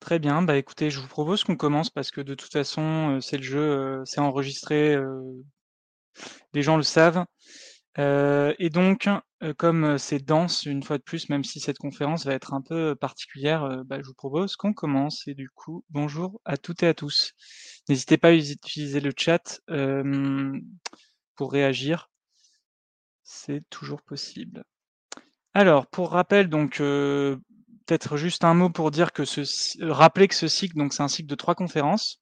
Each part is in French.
Très bien, bah, écoutez, je vous propose qu'on commence parce que de toute façon, heu, c'est le jeu, heu, c'est enregistré, heu, les gens le savent. Et donc, comme, c'est dense une fois de plus, même si cette conférence va être un peu particulière, bah, je vous propose qu'on commence et du coup, bonjour à toutes et à tous. N'hésitez pas à utiliser le chat, pour réagir. C'est toujours possible. Alors, pour rappel, donc, juste un mot pour dire que ce cy rappeler que ce cycle, donc c'est un cycle de 3 conférences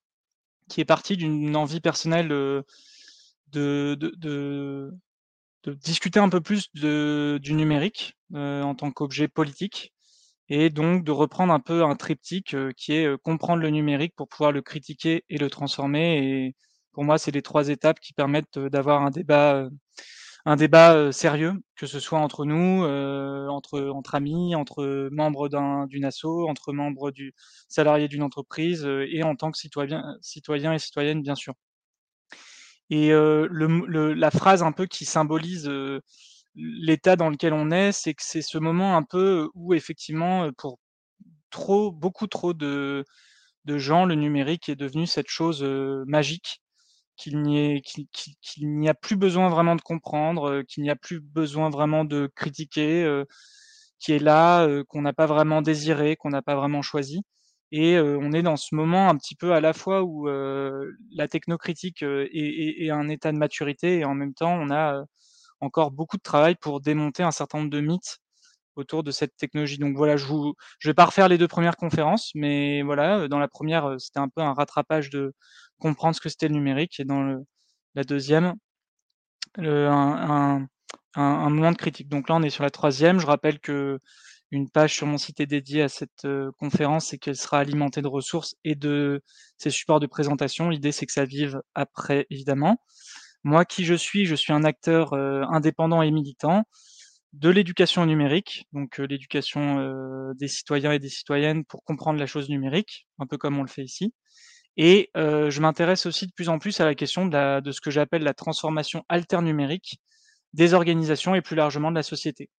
qui est parti d'une envie personnelle, heu, de discuter un peu plus du numérique, heu, en tant qu'objet politique et donc de reprendre un peu un triptyque, qui est, comprendre le numérique pour pouvoir le critiquer et le transformer et pour moi, c'est les 3 étapes qui permettent, d'avoir un débat, un débat, heu, sérieux, que ce soit entre nous, heu, entre amis, entre membres d'un d'une asso, entre membres du salariés d'une entreprise, heu et en tant que citoyen citoyen et citoyenne, bien sûr. Et la phrase un peu qui symbolise, l'état dans lequel on est, c'est que c'est ce moment un peu où effectivement, pour beaucoup trop de gens, le numérique est devenu cette chose, magique qu'il n'y a plus besoin vraiment de comprendre, qu'il n'y a plus besoin vraiment de critiquer, qui est là, qu'on n'a pas vraiment désiré, qu'on n'a pas vraiment choisi et on est dans ce moment un petit peu à la fois où, la technocritique, est est un état de maturité et en même temps on a, encore beaucoup de travail pour démonter un certain nombre de mythes autour de cette technologie. Donc voilà, je je vais pas refaire les 2 premières conférences, mais voilà, dans la première, c'était un peu un rattrapage de comprendre ce que c'était le numérique et dans le la deuxième, un moment de critique. Donc là, on est sur la troisième. Je rappelle qu'une page sur mon site est dédiée à cette, heu, conférence et qu'elle sera alimentée de ressources et de ces supports de présentation. L'idée, c'est que ça vive après, évidemment. Moi, qui je suis? Je suis un acteur, heu, indépendant et militant de l'éducation numérique, donc heu, l'éducation, des citoyens et des citoyennes pour comprendre la chose numérique, un peu comme on le fait ici et heu, je m'intéresse aussi de plus en plus à la question de ce que j'appelle la transformation alternumérique des organisations et plus largement de la société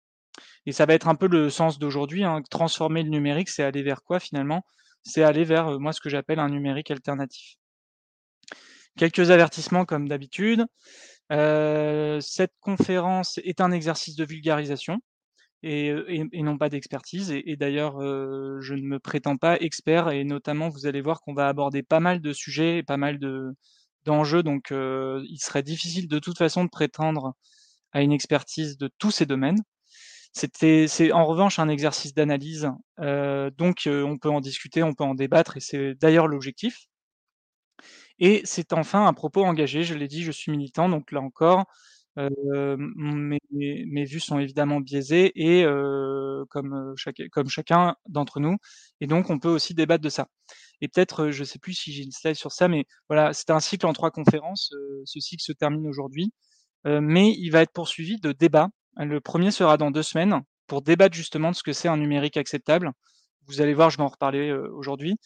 et ça va être un peu le sens d'aujourd'hui, hein. Transformer le numérique, c'est aller vers quoi finalement? C'est aller vers, heu, moi, ce que j'appelle un numérique alternatif. Quelques avertissements comme d'habitude. Heu, cette conférence est un exercice de vulgarisation et non pas d'expertise et d'ailleurs, je ne me prétends pas expert et notamment vous allez voir qu'on va aborder pas mal de sujets et pas mal de d'enjeux donc il serait difficile de toute façon de prétendre à une expertise de tous ces domaines. C'est en revanche un exercice d'analyse, donc on peut en discuter, on peut en débattre et c'est d'ailleurs l'objectif. Et c'est enfin un propos engagé, je l'ai dit, je suis militant, donc là encore, mes vues sont évidemment biaisées et comme, chacun d'entre nous et donc on peut aussi débattre de ça. Et peut-être, je sais plus si j'ai une slide sur ça, mais voilà, c'était un cycle en 3 conférences, ce cycle se termine aujourd'hui, mais il va être poursuivi de débats. Le 1er sera dans 2 semaines pour débattre justement de ce que c'est un numérique acceptable. Vous allez voir, je vais en reparler, aujourd'hui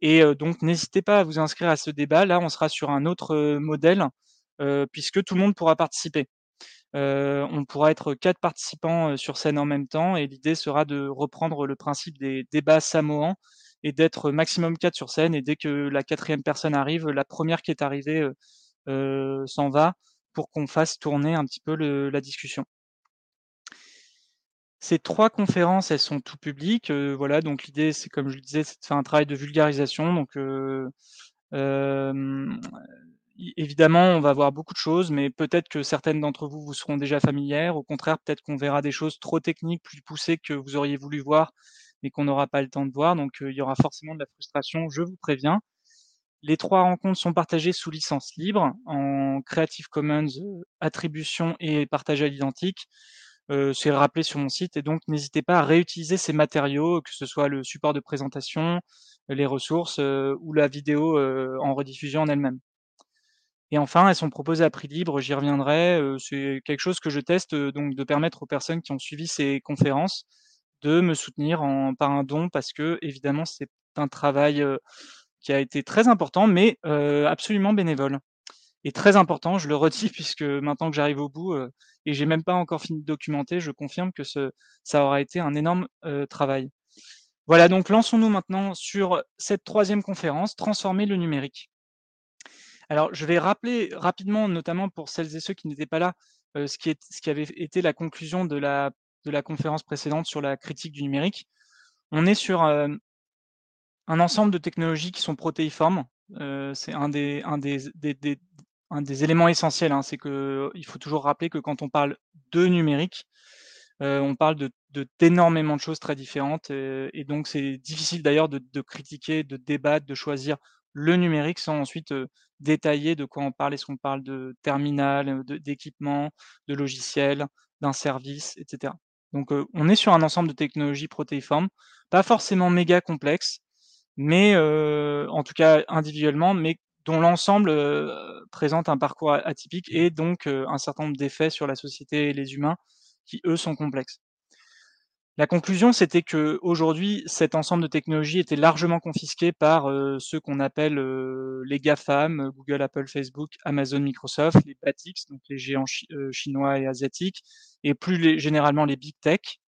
et donc n'hésitez pas à vous inscrire à ce débat. Là, on sera sur un autre, modèle, puisque tout le monde pourra participer. Heu, on pourra être 4 participants, heu, sur scène en même temps et l'idée sera de reprendre le principe des débats samoans et d'être maximum 4 sur scène et dès que la 4e personne arrive, la 1re qui est arrivée, s'en va pour qu'on fasse tourner un petit peu la discussion. Ces 3 conférences, elles sont tout public, heu, voilà, donc l'idée, c'est comme je le disais, c'est de faire un travail de vulgarisation donc évidemment, on va voir beaucoup de choses, mais peut-être que certaines d'entre vous, vous seront déjà familières. Au contraire, peut-être qu'on verra des choses trop techniques, plus poussées que vous auriez voulu voir, mais qu'on n'aura pas le temps de voir, donc heu, il y aura forcément de la frustration, je vous préviens. Les 3 rencontres sont partagées sous licence libre, en Creative Commons, heu, attribution et partage à l'identique. Heu, c'est rappelé sur mon site et donc n'hésitez pas à réutiliser ces matériaux, que ce soit le support de présentation, les ressources, heu, ou la vidéo, en rediffusion en elle-même. Et enfin, elles sont proposées à prix libre, j'y reviendrai, heu, c'est quelque chose que je teste, heu, donc de permettre aux personnes qui ont suivi ces conférences de me soutenir en par un don parce qu'évidemment, c'est un travail, heu, qui a été très important, mais absolument bénévole et très important, je le redis puisque maintenant que j'arrive au bout, heu et j'ai même pas encore fini de documenter, je confirme que ça aura été un énorme, travail. Voilà, donc lançons-nous maintenant sur cette troisième conférence, transformer le numérique. Alors, je vais rappeler rapidement, notamment pour celles et ceux qui n'étaient pas là, euh, ce, qui avait été la conclusion de la, conférence précédente sur la critique du numérique. On est sur euh, un ensemble de technologies qui sont protéiformes. Euh, c'est un des, éléments essentiels. Hein, c'est qu'il faut toujours rappeler que quand on parle de numérique, on parle d'énormément de, choses très différentes et, donc c'est difficile d'ailleurs de, critiquer, de débattre, de choisir le numérique sans ensuite détailler de quoi on parle. Est-ce qu'on parle de terminal, d'équipement, de, logiciel, d'un service, etc. Donc on est sur un ensemble de technologies protéiformes, pas forcément méga complexes, mais en tout cas individuellement, mais dont l'ensemble présente un parcours atypique et donc un certain nombre d'effets sur la société et les humains qui, eux, sont complexes. La conclusion, c'était que aujourd'hui, cet ensemble de technologies était largement confisqué par euh, ceux qu'on appelle euh, les GAFAM, Google, Apple, Facebook, Amazon, Microsoft, les BATX, donc les géants chi euh, chinois et asiatiques, et plus généralement les big tech,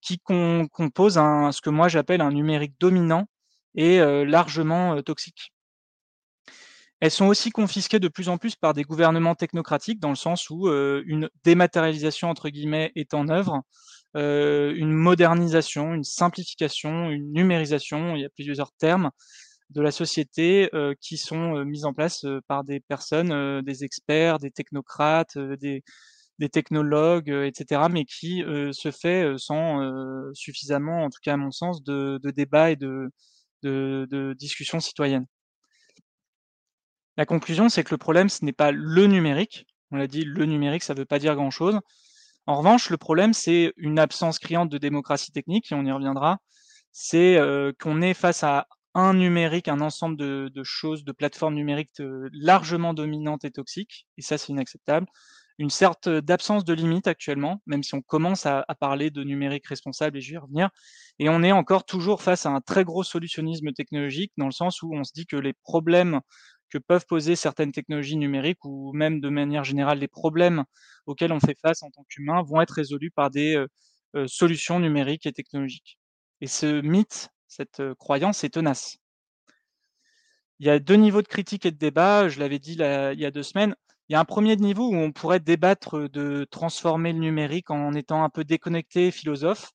qui com composent ce que moi j'appelle un numérique dominant et euh, largement euh, toxique. Elles sont aussi confisquées de plus en plus par des gouvernements technocratiques, dans le sens où euh, une dématérialisation entre guillemets est en œuvre, euh, une modernisation, une simplification, une numérisation, il y a plusieurs termes de la société euh, qui sont euh, mis en place par des personnes, des experts, des technocrates, des, technologues, etc., mais qui se fait sans suffisamment, en tout cas à mon sens, de, de débat et de, de, de. La conclusion, c'est que le problème, ce n'est pas le numérique. On l'a dit, le numérique, ça ne veut pas dire grand-chose. En revanche, le problème, c'est une absence criante de démocratie technique, et on y reviendra. C'est euh, qu'on est face à un numérique, un ensemble de, choses, de plateformes numériques euh, largement dominantes et toxiques, et ça, c'est inacceptable. Une sorte d'absence de limite actuellement, même si on commence à, à, parler de numérique responsable, et je vais y revenir. Et on est encore toujours face à un très gros solutionnisme technologique, dans le sens où on se dit que les problèmes que peuvent poser certaines technologies numériques ou même de manière générale les problèmes auxquels on fait face en tant qu'humain vont être résolus par des euh, euh, solutions numériques et technologiques. Et ce mythe, cette euh, croyance est tenace. Il y a deux niveaux de critique et de débat, je l'avais dit il y a deux semaines. Il y a un premier niveau où on pourrait débattre de transformer le numérique en étant un peu déconnecté, philosophe,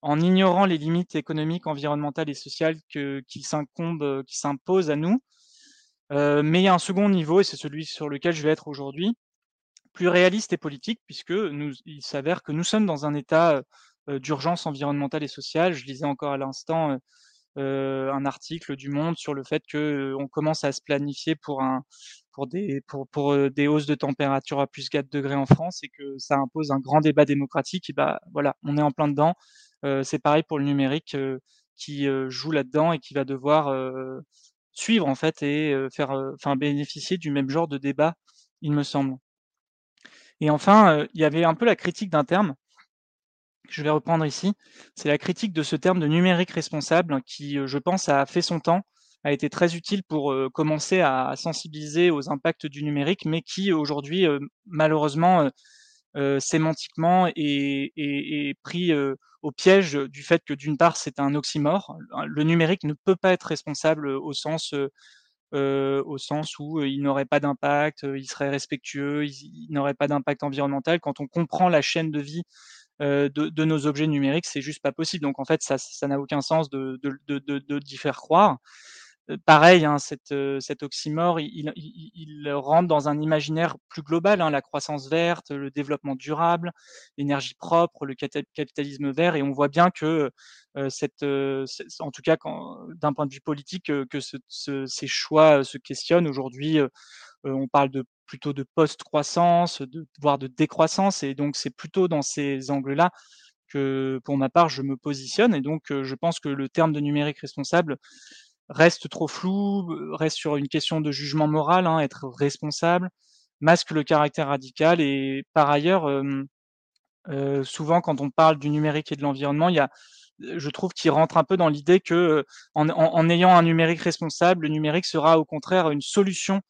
en ignorant les limites économiques, environnementales et sociales que, qui s'imposent à nous, euh, mais il y a un second niveau, et c'est celui sur lequel je vais être aujourd'hui, plus réaliste et politique, puisque il s'avère que nous sommes dans un état euh, d'urgence environnementale et sociale. Je lisais encore à l'instant euh, un article du Monde sur le fait que on commence à se planifier pour un pour des pour, pour des hausses de température à plus 4 degrés en France et que ça impose un grand débat démocratique. Et bah voilà, on est en plein dedans. c'est pareil pour le numérique qui joue là-dedans et qui va devoir suivre en fait et faire, enfin bénéficier du même genre de débat, il me semble. Et enfin, il y avait un peu la critique d'un terme que je vais reprendre ici. C'est la critique de ce terme de numérique responsable qui, je pense, a fait son temps, a été très utile pour commencer à sensibiliser aux impacts du numérique, mais qui aujourd'hui, malheureusement, sémantiquement est, est, est pris au piège du fait que d'une part c'est un oxymore, le numérique ne peut pas être responsable au sens euh, au sens où il n'aurait pas d'impact, il serait respectueux, il, n'aurait pas d'impact environnemental. Quand on comprend la chaîne de vie euh, de, nos objets numériques, c'est juste pas possible. Donc en fait, ça, n'a aucun sens de, d'y faire croire. Pareil, hein, cette, cet oxymore, il, rentre dans un imaginaire plus global, hein, la croissance verte, le développement durable, l'énergie propre, le capitalisme vert, et on voit bien que en tout cas d'un point de vue politique, que ce, ce, ces choix se questionnent aujourd'hui. on parle plutôt de post-croissance, voire de décroissance, et donc c'est plutôt dans ces angles-là que, pour ma part, je me positionne, et donc je pense que le terme de numérique responsable reste trop flou, reste sur une question de jugement moral, hein, être responsable, masque le caractère radical et par ailleurs, euh, euh, souvent quand on parle du numérique et de l'environnement, il y a, je trouve qu'il rentre un peu dans l'idée que en, ayant un numérique responsable, le numérique sera au contraire une solution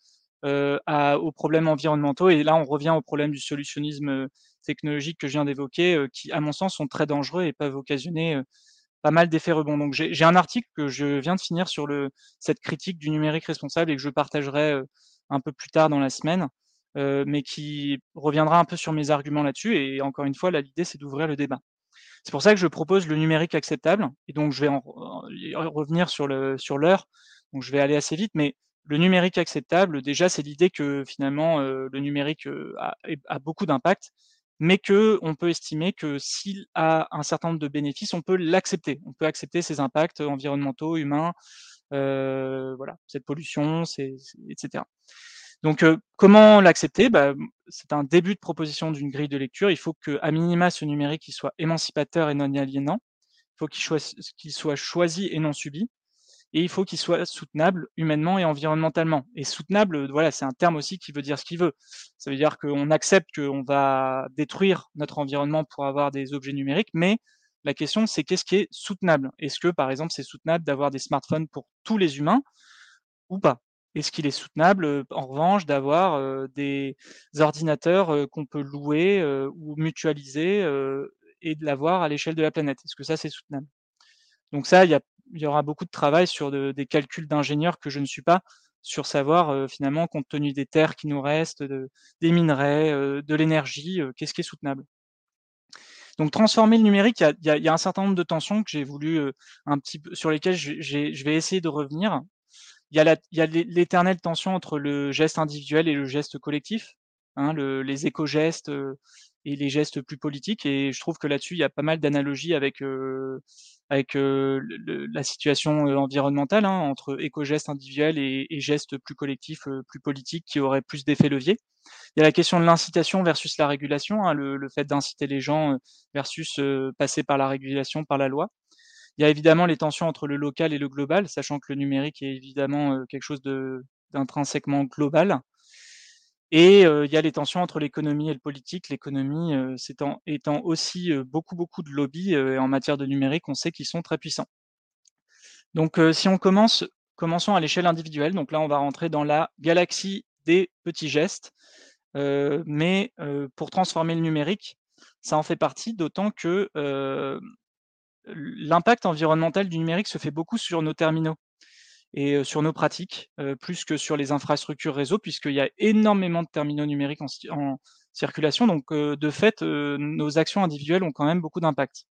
euh, aux problèmes environnementaux. Et là, on revient au problème du solutionnisme technologique que je viens d'évoquer, qui, à mon sens, sont très dangereux et peuvent occasionner pas mal d'effets rebonds. Donc j'ai un article que je viens de finir sur le cette critique du numérique responsable et que je partagerai, un peu plus tard dans la semaine, mais qui reviendra un peu sur mes arguments là-dessus. Et encore une fois, l'idée, c'est d'ouvrir le débat. C'est pour ça que je propose le numérique acceptable. Et donc je vais en revenir sur le sur l'heure, donc je vais aller assez vite, mais le numérique acceptable, déjà, c'est l'idée que finalement, le numérique, a a beaucoup d'impact, mais qu'on peut estimer que s'il a un certain nombre de bénéfices, on peut l'accepter. On peut accepter ces impacts environnementaux, humains, voilà, cette pollution, c'est etc. Donc, comment l'accepter? Bah, C'est un début de proposition d'une grille de lecture. Il faut qu'à minima, ce numérique il soit émancipateur et non aliénant. Il faut qu'il soit choisi et non subi. Et il faut qu'il soit soutenable humainement et environnementalement. Et soutenable, voilà, c'est un terme aussi qui veut dire ce qu'il veut. Ça veut dire qu'on accepte qu'on va détruire notre environnement pour avoir des objets numériques, mais la question, c'est qu'est-ce qui est soutenable? Est-ce que, par exemple, c'est soutenable d'avoir des smartphones pour tous les humains ou pas? Est-ce qu'il est soutenable, en revanche, d'avoir des ordinateurs qu'on peut louer ou mutualiser et de l'avoir à l'échelle de la planète? Est-ce que ça, c'est soutenable? Donc ça, il y, aura beaucoup de travail sur des calculs d'ingénieurs que je ne suis pas, sur savoir finalement, compte tenu des terres qui nous restent, des minerais, de l'énergie, qu'est-ce qui est soutenable donc transformer le numérique, il y a, un certain nombre de tensions que j'ai voulu un petit peu sur lesquelles je vais essayer de revenir il y a l'éternelle tension entre le geste individuel et le geste collectif, hein, le, les éco-gestes euh, et les gestes plus politiques. Et je trouve que là-dessus, il y a pas mal d'analogies avec, euh, avec la situation environnementale, hein, entre éco-gestes individuels et, et, gestes plus collectifs, plus politiques, qui auraient plus d'effet levier. Il y a la question de l'incitation versus la régulation, hein, le, le, fait d'inciter les gens versus passer par la régulation, par la loi. Il y a évidemment les tensions entre le local et le global, sachant que le numérique est évidemment quelque chose d'intrinsèquement global. Et il y a les tensions entre l'économie et le politique. L'économie étant, aussi beaucoup, beaucoup de lobbies en matière de numérique, on sait qu'ils sont très puissants. Donc si on commence, commençons à l'échelle individuelle. Donc là, on va rentrer dans la galaxie des petits gestes. mais pour transformer le numérique, ça en fait partie, d'autant que l'impact environnemental du numérique se fait beaucoup sur nos terminaux et sur nos pratiques, plus que sur les infrastructures réseau, puisqu'il y a énormément de terminaux numériques en, circulation. Donc, de fait, nos actions individuelles ont quand même beaucoup d'impact.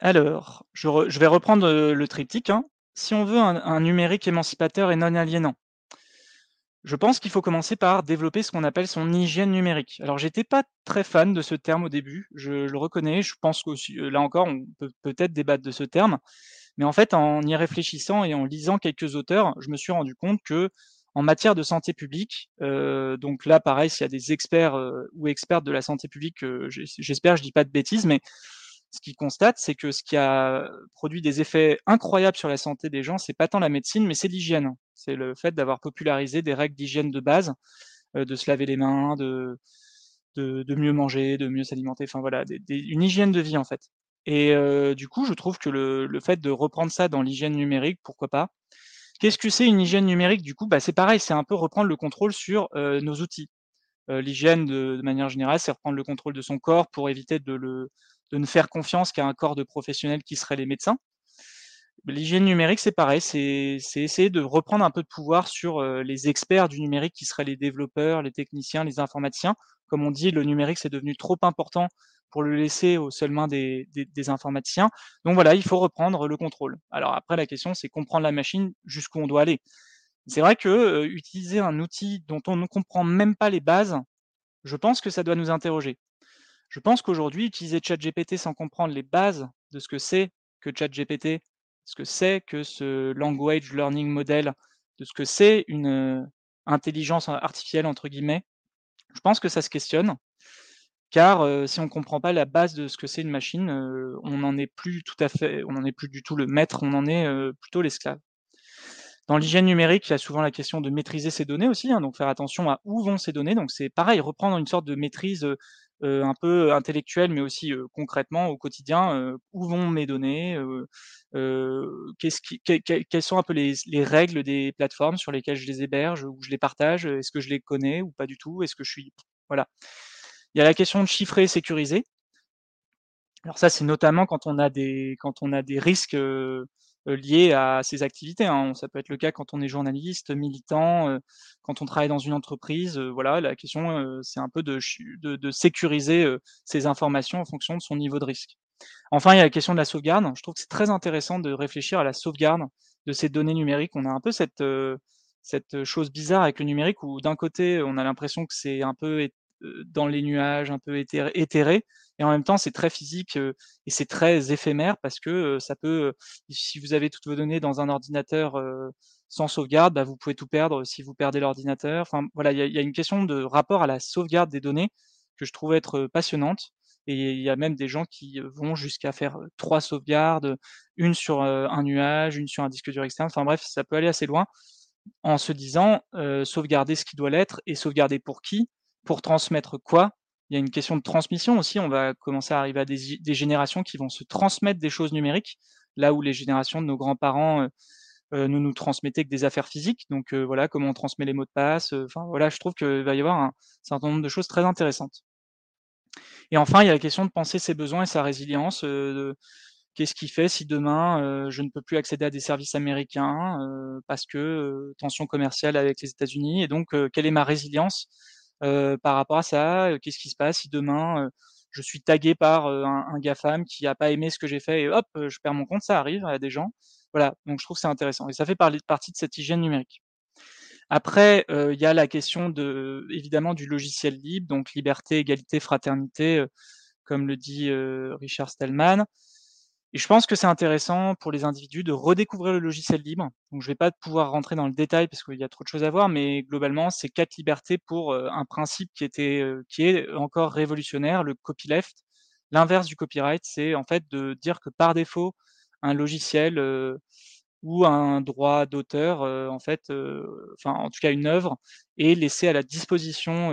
Alors, je, vais reprendre le triptyque. Hein. Si on veut un numérique émancipateur et non aliénant, je pense qu'il faut commencer par développer ce qu'on appelle son hygiène numérique. Alors, j'étais pas très fan de ce terme au début, je, le reconnais. Je pense que là encore, on peut peut-être débattre de ce terme. Mais en fait, en y réfléchissant et en lisant quelques auteurs, je me suis rendu compte que en matière de santé publique, euh, donc là, pareil, s'il y a des experts euh, ou expertes de la santé publique, j'espère, je dis pas de bêtises, mais ce qu'ils constatent, c'est que ce qui a produit des effets incroyables sur la santé des gens, c'est pas tant la médecine, mais c'est l'hygiène. C'est le fait d'avoir popularisé des règles d'hygiène de base, euh, de se laver les mains, de, de, mieux manger, de mieux s'alimenter, enfin voilà, une hygiène de vie en fait. Et euh, du coup, je trouve que le, le fait de reprendre ça dans l'hygiène numérique, pourquoi pas Qu'est-ce que c'est une hygiène numérique Du coup, bah, c'est pareil, c'est un peu reprendre le contrôle sur euh, nos outils. L'hygiène, de, de, manière générale, c'est reprendre le contrôle de son corps pour éviter de, le, de ne faire confiance qu'à un corps de professionnels qui seraient les médecins. L'hygiène numérique, c'est pareil, c'est essayer de reprendre un peu de pouvoir sur les experts du numérique qui seraient les développeurs, les techniciens, les informaticiens. Comme on dit, le numérique, c'est devenu trop important pour le laisser aux seules mains des, des, informaticiens. Donc voilà, il faut reprendre le contrôle. Alors après, la question, c'est comprendre la machine jusqu'où on doit aller. C'est vrai que utiliser un outil dont on ne comprend même pas les bases, je pense que ça doit nous interroger. Je pense qu'aujourd'hui, utiliser ChatGPT sans comprendre les bases de ce que c'est que ChatGPT, ce que c'est que ce language learning model, de ce que c'est une euh, intelligence artificielle entre guillemets, je pense que ça se questionne. Car euh, si on ne comprend pas la base de ce que c'est une machine, euh, on n'en est plus tout à fait, on n'en est plus du tout le maître, on en est plutôt l'esclave. Dans l'hygiène numérique, il y a souvent la question de maîtriser ces données aussi, hein, donc faire attention à où vont ces données. Donc c'est pareil, reprendre une sorte de maîtrise euh, un peu intellectuel, mais aussi concrètement au quotidien, où vont mes données, quelles sont un peu les, règles des plateformes sur lesquelles je les héberge, ou je les partage, est-ce que je les connais ou pas du tout, est-ce que je suis, voilà. Il y a la question de chiffrer et sécuriser. Alors ça, c'est notamment quand on a des quand on a des risques, heu heu, liés à ces activités, hein. Ça peut être le cas quand on est journaliste, militant, heu, quand on travaille dans une entreprise, voilà, la question, c'est un peu de de de sécuriser, ses informations en fonction de son niveau de risque. Enfin, il y a la question de la sauvegarde. Je trouve que c'est très intéressant de réfléchir à la sauvegarde de ces données numériques. On a un peu cette, cette chose bizarre avec le numérique où d'un côté, on a l'impression que c'est un peu dans les nuages, un peu éthéré et en même temps c'est très physique, heu et c'est très éphémère parce que, heu, ça peut, si vous avez toutes vos données dans un ordinateur, sans sauvegarde, bah, vous pouvez tout perdre si vous perdez l'ordinateur. Enfin voilà, il y a une question de rapport à la sauvegarde des données que je trouve être, passionnante et il y a même des gens qui, vont jusqu'à faire, 3 sauvegardes, une sur, un nuage, une sur un disque dur externe. Enfin bref, ça peut aller assez loin en se disant, heu, sauvegarder ce qui doit l'être et sauvegarder pour qui? Pour transmettre quoi? Il y a une question de transmission aussi, on va commencer à arriver à des générations qui vont se transmettre des choses numériques, là où les générations de nos grands-parents, heu heu, ne nous transmettaient que des affaires physiques. Donc heu, voilà, comment on transmet les mots de passe, voilà, je trouve qu'il va y avoir un certain nombre de choses très intéressantes. Et enfin, il y a la question de penser ses besoins et sa résilience, qu'est-ce qui fait si demain, je ne peux plus accéder à des services américains, parce que, tension commerciale avec les États-Unis et donc quelle est ma résilience, par rapport à ça? Heu, qu'est-ce qui se passe si demain, heu, je suis tagué par, un GAFAM qui a pas aimé ce que j'ai fait et hop, je perds mon compte? Ça arrive à des gens. Voilà, donc je trouve que c'est intéressant et ça fait partie de cette hygiène numérique. Après, il y a la question de évidemment du logiciel libre, donc liberté, égalité, fraternité, comme le dit, Richard Stallman et je pense que c'est intéressant pour les individus de redécouvrir le logiciel libre. Donc je vais pas pouvoir rentrer dans le détail parce qu'il y a trop de choses à voir, mais globalement, c'est 4 libertés pour, heu, un principe qui était, heu, qui est encore révolutionnaire, le copyleft. L'inverse du copyright, c'est en fait de dire que par défaut, un logiciel, heu, ou un droit d'auteur, en fait, enfin en tout cas une œuvre est laissée à la disposition,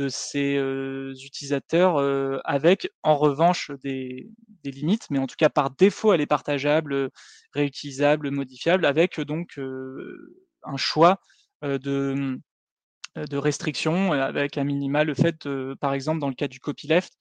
de ses, utilisateurs, avec en revanche des des limites, mais en tout cas par défaut elle est partageable, réutilisable, modifiable avec, donc un choix, de, mmh, de restrictions, avec à minima le fait, heu, par exemple dans le cas du copyleft,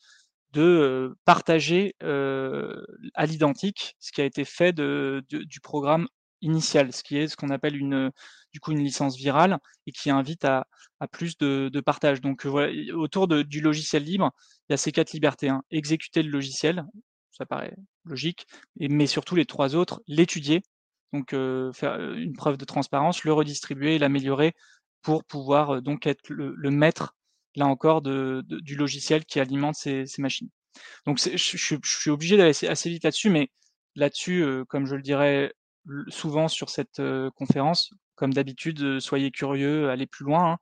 de, partager, à l'identique ce qui a été fait de de du programme initial. Ce qui est ce qu'on appelle une, du coup une licence virale et qui invite à plus de partage. Donc heu, voilà, autour du logiciel libre, il y a ces 4 libertés, hein. Exécuter le logiciel, ça paraît logique mais surtout les 3 autres, l'étudier, donc heu, faire, heu, une preuve de transparence, le redistribuer et l'améliorer pour pouvoir, donc être le maître, là encore, du logiciel qui alimente ces machines. Donc je suis obligé d'aller assez vite là-dessus, mais là-dessus, comme je le dirais souvent sur cette, conférence, comme d'habitude, heu, soyez curieux, allez plus loin, hein.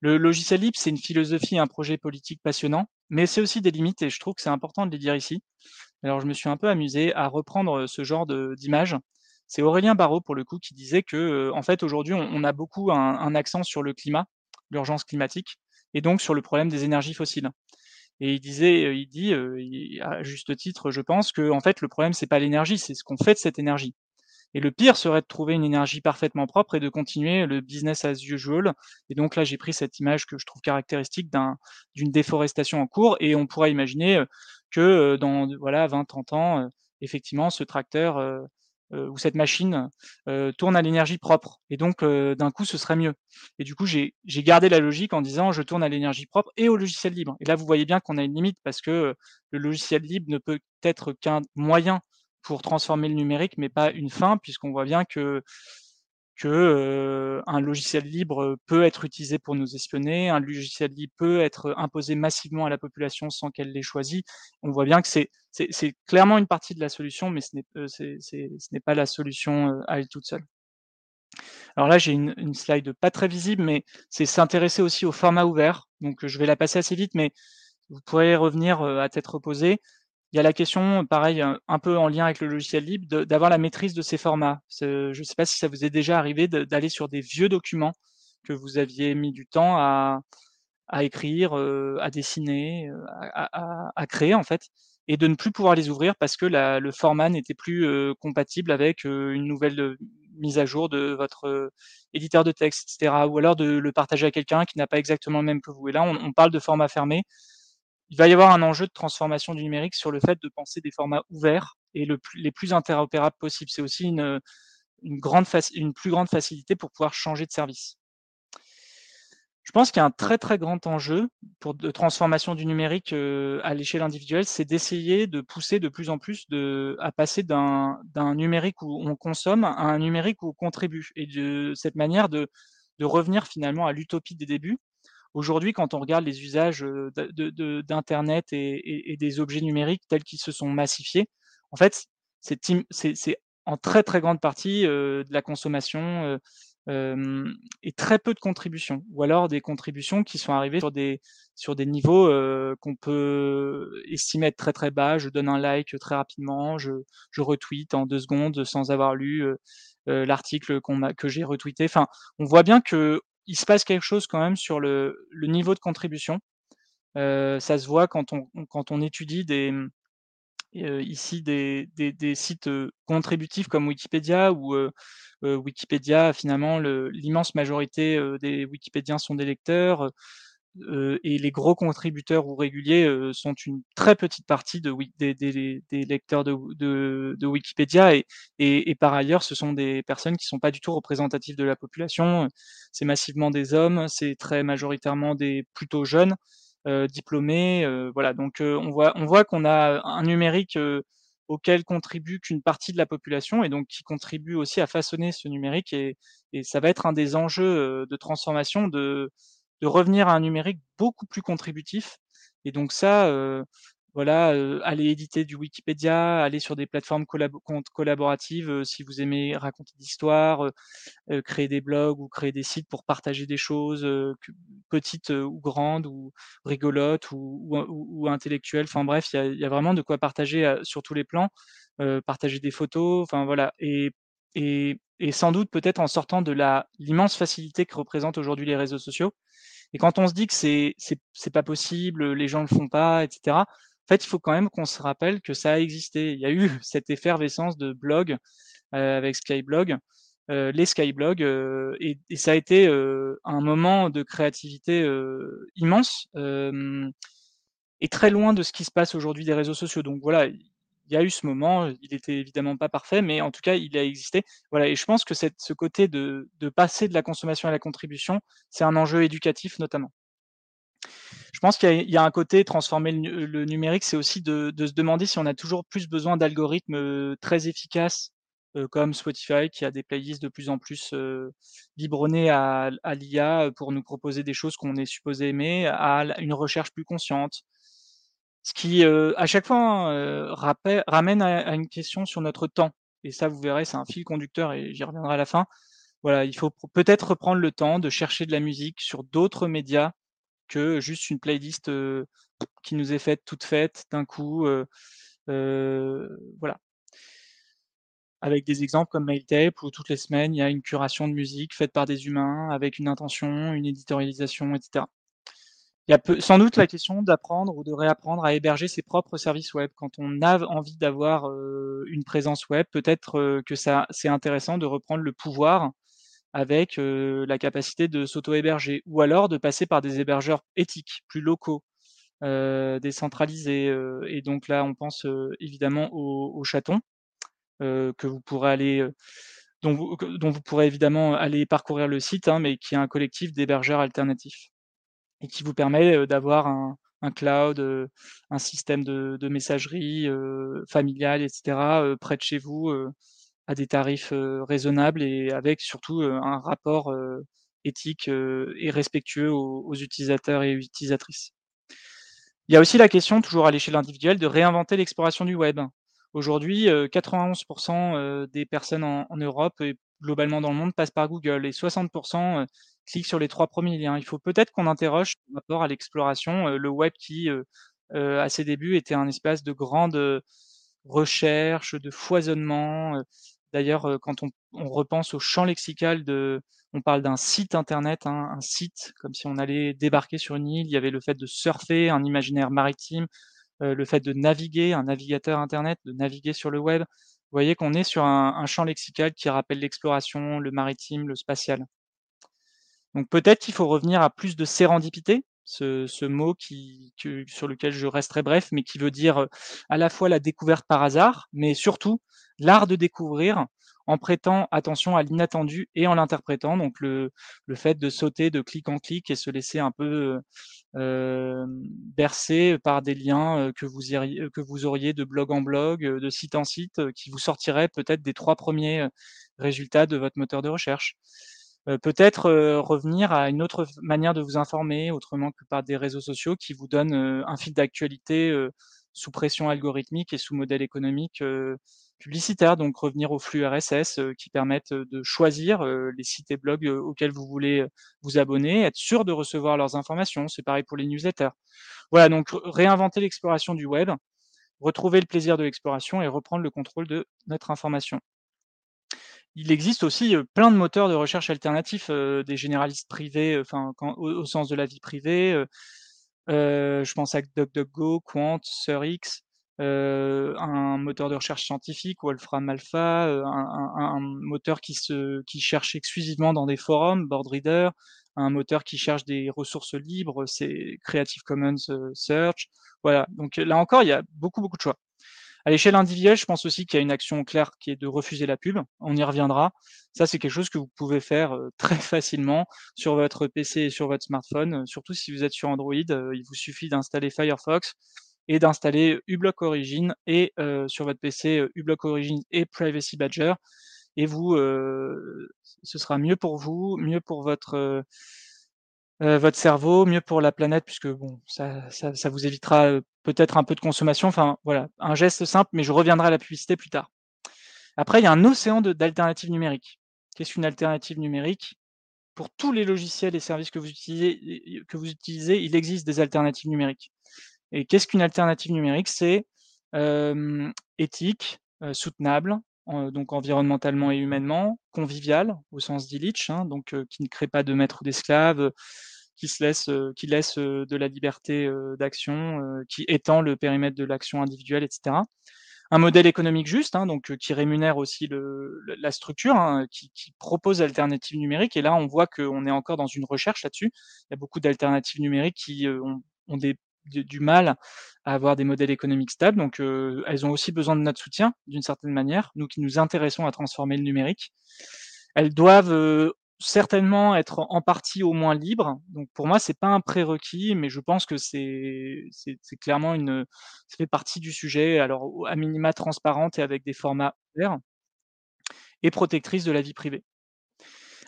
Le logiciel libre, c'est une philosophie, un projet politique passionnant, mais c'est aussi des limites et je trouve que c'est important de les dire ici. Alors je me suis un peu amusé à reprendre, ce genre de d'images. C'est Aurélien Barraud pour le coup qui disait que, heu, en fait aujourd'hui on a beaucoup un accent sur le climat, l'urgence climatique et donc sur le problème des énergies fossiles et il disait, il dit, à juste titre je pense qu'en fait le problème c'est pas l'énergie, c'est ce qu'on fait de cette énergie et le pire serait de trouver une énergie parfaitement propre et de continuer le business as usual. Et donc là j'ai pris cette image que je trouve caractéristique d'un d'une déforestation en cours. Et on pourrait imaginer, heu, que, heu, dans voilà 20-30 ans, heu, effectivement ce tracteur, ou cette machine, tourne à l'énergie propre. Et donc d'un coup ce serait mieux. Et du coup j'ai gardé la logique en disant: «Je tourne à l'énergie propre et au logiciel libre» et là vous voyez bien qu'on a une limite parce que, le logiciel libre ne peut être qu'un moyen pour transformer le numérique, mais pas une fin puisqu'on voit bien que heu, un logiciel libre, peut être utilisé pour nous espionner, un logiciel libre peut être imposé massivement à la population sans qu'elle l'ait choisi. On voit bien que c'est c'est clairement une partie de la solution, mais ce n'est, c'est ce n'est pas la solution, heu, à elle toute seule. Alors là, j'ai une une slide pas très visible, mais c'est s'intéresser aussi au format ouvert, donc je vais la passer assez vite, mais vous pourrez revenir, à tête reposée. Il y a la question, pareil, un peu en lien avec le logiciel libre, d'avoir la maîtrise de ces formats. Je ne sais pas si ça vous est déjà arrivé d'aller sur des vieux documents que vous aviez mis du temps à écrire, heu, à dessiner, heu, à créer en fait et de ne plus pouvoir les ouvrir parce que le format n'était plus, heu, compatible avec, une nouvelle, mise à jour de votre, éditeur de texte et cetera ou alors de le partager à quelqu'un qui n'a pas exactement le même que vous et là on parle de format fermé il va y avoir un enjeu de transformation du numérique sur le fait de penser des formats ouverts et le les plus interopérables possibles. C'est aussi une, plus grande facilité pour pouvoir changer de service. Je pense qu'il y a un très, très grand enjeu pour de transformation du numérique, à l'échelle individuelle, c'est d'essayer de pousser de plus en plus à passer d'un numérique où on consomme à un numérique où on contribue et de cette manière de revenir finalement à l'utopie des débuts. Aujourd'hui, quand on regarde les usages, de d'internet et des objets numériques tels qu'ils se sont massifiés, en fait, c'est en très, très grande partie, de la consommation, et très peu de contributions ou alors des contributions qui sont arrivées sur des sur des niveaux, qu'on peut estimer être très, très bas. Je donne un like très rapidement, je je retweet en deux secondes sans avoir lu, l'article que j'ai retweeté. Enfin, on voit bien qu'il se passe quelque chose quand même sur le niveau de contribution. ça se voit quand on étudie des, ici des sites, contributifs comme Wikipédia ou Wikipédia finalement l'immense majorité, des wikipédiens sont des lecteurs, et les gros contributeurs ou réguliers, sont une très petite partie de des lecteurs de Wikipédia et par ailleurs, ce sont des personnes qui sont pas du tout représentatives de la population. C'est massivement des hommes, c'est très majoritairement des plutôt jeunes. diplômés, voilà donc on voit on voit qu'on a un numérique, auquel contribue qu'une partie de la population et donc qui contribue aussi à façonner ce numérique et ça va être un des enjeux, de transformation de de revenir à un numérique beaucoup plus contributif et donc ça, voilà, aller éditer du Wikipédia, aller sur des plateformes collaboratives, si vous aimez raconter d'histoires, créer des blogs ou créer des sites pour partager des choses, petites ou grandes ou rigolotes ou ou intellectuelles. Enfin bref, il y a y a vraiment de quoi partager, sur tous les plans, partager des photos, enfin voilà et et et sans doute peut-être en sortant de l'immense facilité que représentent aujourd'hui les réseaux sociaux et quand on se dit que c'est c'est pas possible, les gens le font pas et cetera, en fait, il faut quand même qu'on se rappelle que ça a existé. Il y a eu cette effervescence de blogs, avec Skyblog, les Skyblogs, et et ça a été, un moment de créativité, immense, et très loin de ce qui se passe aujourd'hui des réseaux sociaux. Donc voilà, il y a eu ce moment, il était évidemment pas parfait, mais en tout cas, il a existé. Voilà et je pense que ce côté de passer de la consommation à la contribution, c'est un enjeu éducatif notamment. Je pense qu'il y a un côté transformer le le numérique, c'est aussi de se demander si on a toujours plus besoin d'algorithmes, très efficaces, comme Spotify qui a des playlists de plus en plus, à à l'IA, pour nous proposer des choses qu'on est supposé aimer, à une recherche plus consciente. Ce qui, à chaque fois, hein, ramène à une question sur notre temps et ça, vous verrez, c'est un fil conducteur et j'y reviendrai à la fin. Voilà, il faut peut-être prendre le temps de chercher de la musique sur d'autres médias que juste une playlist, qui nous est faite toute faite d'un coup, voilà. Avec des exemples comme Mailtape où toutes les semaines, il y a une curation de musique faite par des humains avec une intention, une éditorialisation et cetera. Il y a sans doute la question d'apprendre ou de réapprendre à héberger ses propres services web. Quand on a envie d'avoir, une présence web, peut-être, que ça c'est intéressant de reprendre le pouvoir avec, la capacité de s'auto-héberger ou alors de passer par des hébergeurs éthiques, plus locaux, décentralisés, et donc là, on pense, évidemment aux chatons, que vous pourrez aller, dont vous dont vous pourrez évidemment aller parcourir le site, hein, mais qui est un collectif d'hébergeurs alternatifs et qui vous permet d'avoir un, cloud, un système de, messagerie familiale, etc., près de chez vous, à des tarifs raisonnables et avec surtout un rapport éthique et respectueux aux, utilisateurs et utilisatrices. Il y a aussi la question, toujours à l'échelle individuelle, de réinventer l'exploration du web. Aujourd'hui, 91% des personnes en Europe et globalement dans le monde passent par Google et 60% clique sur les trois premiers liens. Il faut peut-être qu'on interroge par rapport à l'exploration, le web qui, à ses débuts, était un espace de grande recherche, de foisonnement. D'ailleurs, quand on, repense au champ lexical de, on parle d'un site internet, hein, un site, comme si on allait débarquer sur une île. Il y avait le fait de surfer, un imaginaire maritime, le fait de naviguer, un navigateur internet, de naviguer sur le web. Vous voyez qu'on est sur un champ lexical qui rappelle l'exploration, le maritime, le spatial. Donc peut-être qu'il faut revenir à plus de sérendipité. ce mot qui sur lequel je resterai bref, mais qui veut dire, heu, à la fois la découverte par hasard, mais surtout l'art de découvrir en prêtant attention à l'inattendu et en l'interprétant. Donc le le fait de sauter de clic en clic et se laisser un peu, heu, hem, bercer par des liens, heu, que vous que vous auriez de blog en blog, de site en site, qui vous sortiraient peut-être des 3 premiers résultats de votre moteur de recherche. Heu, peut-être, heu, revenir à une autre manière de vous informer autrement que par des réseaux sociaux qui vous donnent, heu, un fil d'actualité, sous pression algorithmique et sous modèle économique, publicitaire. Donc revenir aux flux RSS, qui permettent, de choisir, les sites et blogs, auxquels vous voulez, vous abonner, être sûr de recevoir leurs informations. C'est pareil pour les newsletters. Voilà, donc réinventer l'exploration du web, retrouver le plaisir de l'exploration et reprendre le contrôle de notre information. Il existe aussi, plein de moteurs de recherche alternatifs, des généralistes privés, enfin au sens de la vie privée, je pense à DuckDuckGo, Qwant, SearX, heu, un moteur de recherche scientifique, Wolfram Alpha, un moteur qui cherche exclusivement dans des forums, Boardreader, un moteur qui cherche des ressources libres, c'est Creative Commons, Search. Voilà, donc là encore, il y a beaucoup, beaucoup de choix. À l'échelle individuelle, je pense aussi qu'il y a une action claire qui est de refuser la pub. On y reviendra. Ça, c'est quelque chose que vous pouvez faire, heu, très facilement sur votre PC et sur votre smartphone, heu, surtout si vous êtes sur Android, heu, il vous suffit d'installer Firefox et d'installer uBlock Origin et heu, sur votre PC, uBlock Origin et Privacy Badger et vous, heu, ce sera mieux pour vous, mieux pour votre, heu, votre cerveau, mieux pour la planète puisque bon, ça ça ça vous évitera, heu, peut-être un peu de consommation. Enfin voilà, un geste simple, mais je reviendrai à la publicité plus tard. Après, il y a un océan d'alternatives numériques. Qu'est-ce qu'une alternative numérique? Pour tous les logiciels et services que vous utilisez et que vous utilisez, il existe des alternatives numériques. Et qu'est-ce qu'une alternative numérique? C'est, hem, éthique, heu, soutenable, en donc environnementalement et humainement, convivial au sens d'Illich, hein, donc heu, qui ne crée pas de maître ou d'esclave, qui se laisse, heu, qui laisse, de la liberté, d'action, qui étend le périmètre de l'action individuelle et cetera. Un modèle économique juste, hein, donc qui rémunère aussi la structure, hein, qui propose alternatives numériques et là, on voit qu'on est encore dans une recherche là-dessus. Il y a beaucoup d'alternatives numériques qui, ont des du mal à avoir des modèles économiques stables, donc heu, elles ont aussi besoin de notre soutien, d'une certaine manière, nous qui nous intéressons à transformer le numérique. Elles doivent, heu, certainement être en partie au moins libres, donc pour moi, c'est pas un prérequis, mais je pense que c'est clairement une, ça fait partie du sujet, alors à minima transparente et avec des formats ouverts et protectrices de la vie privée.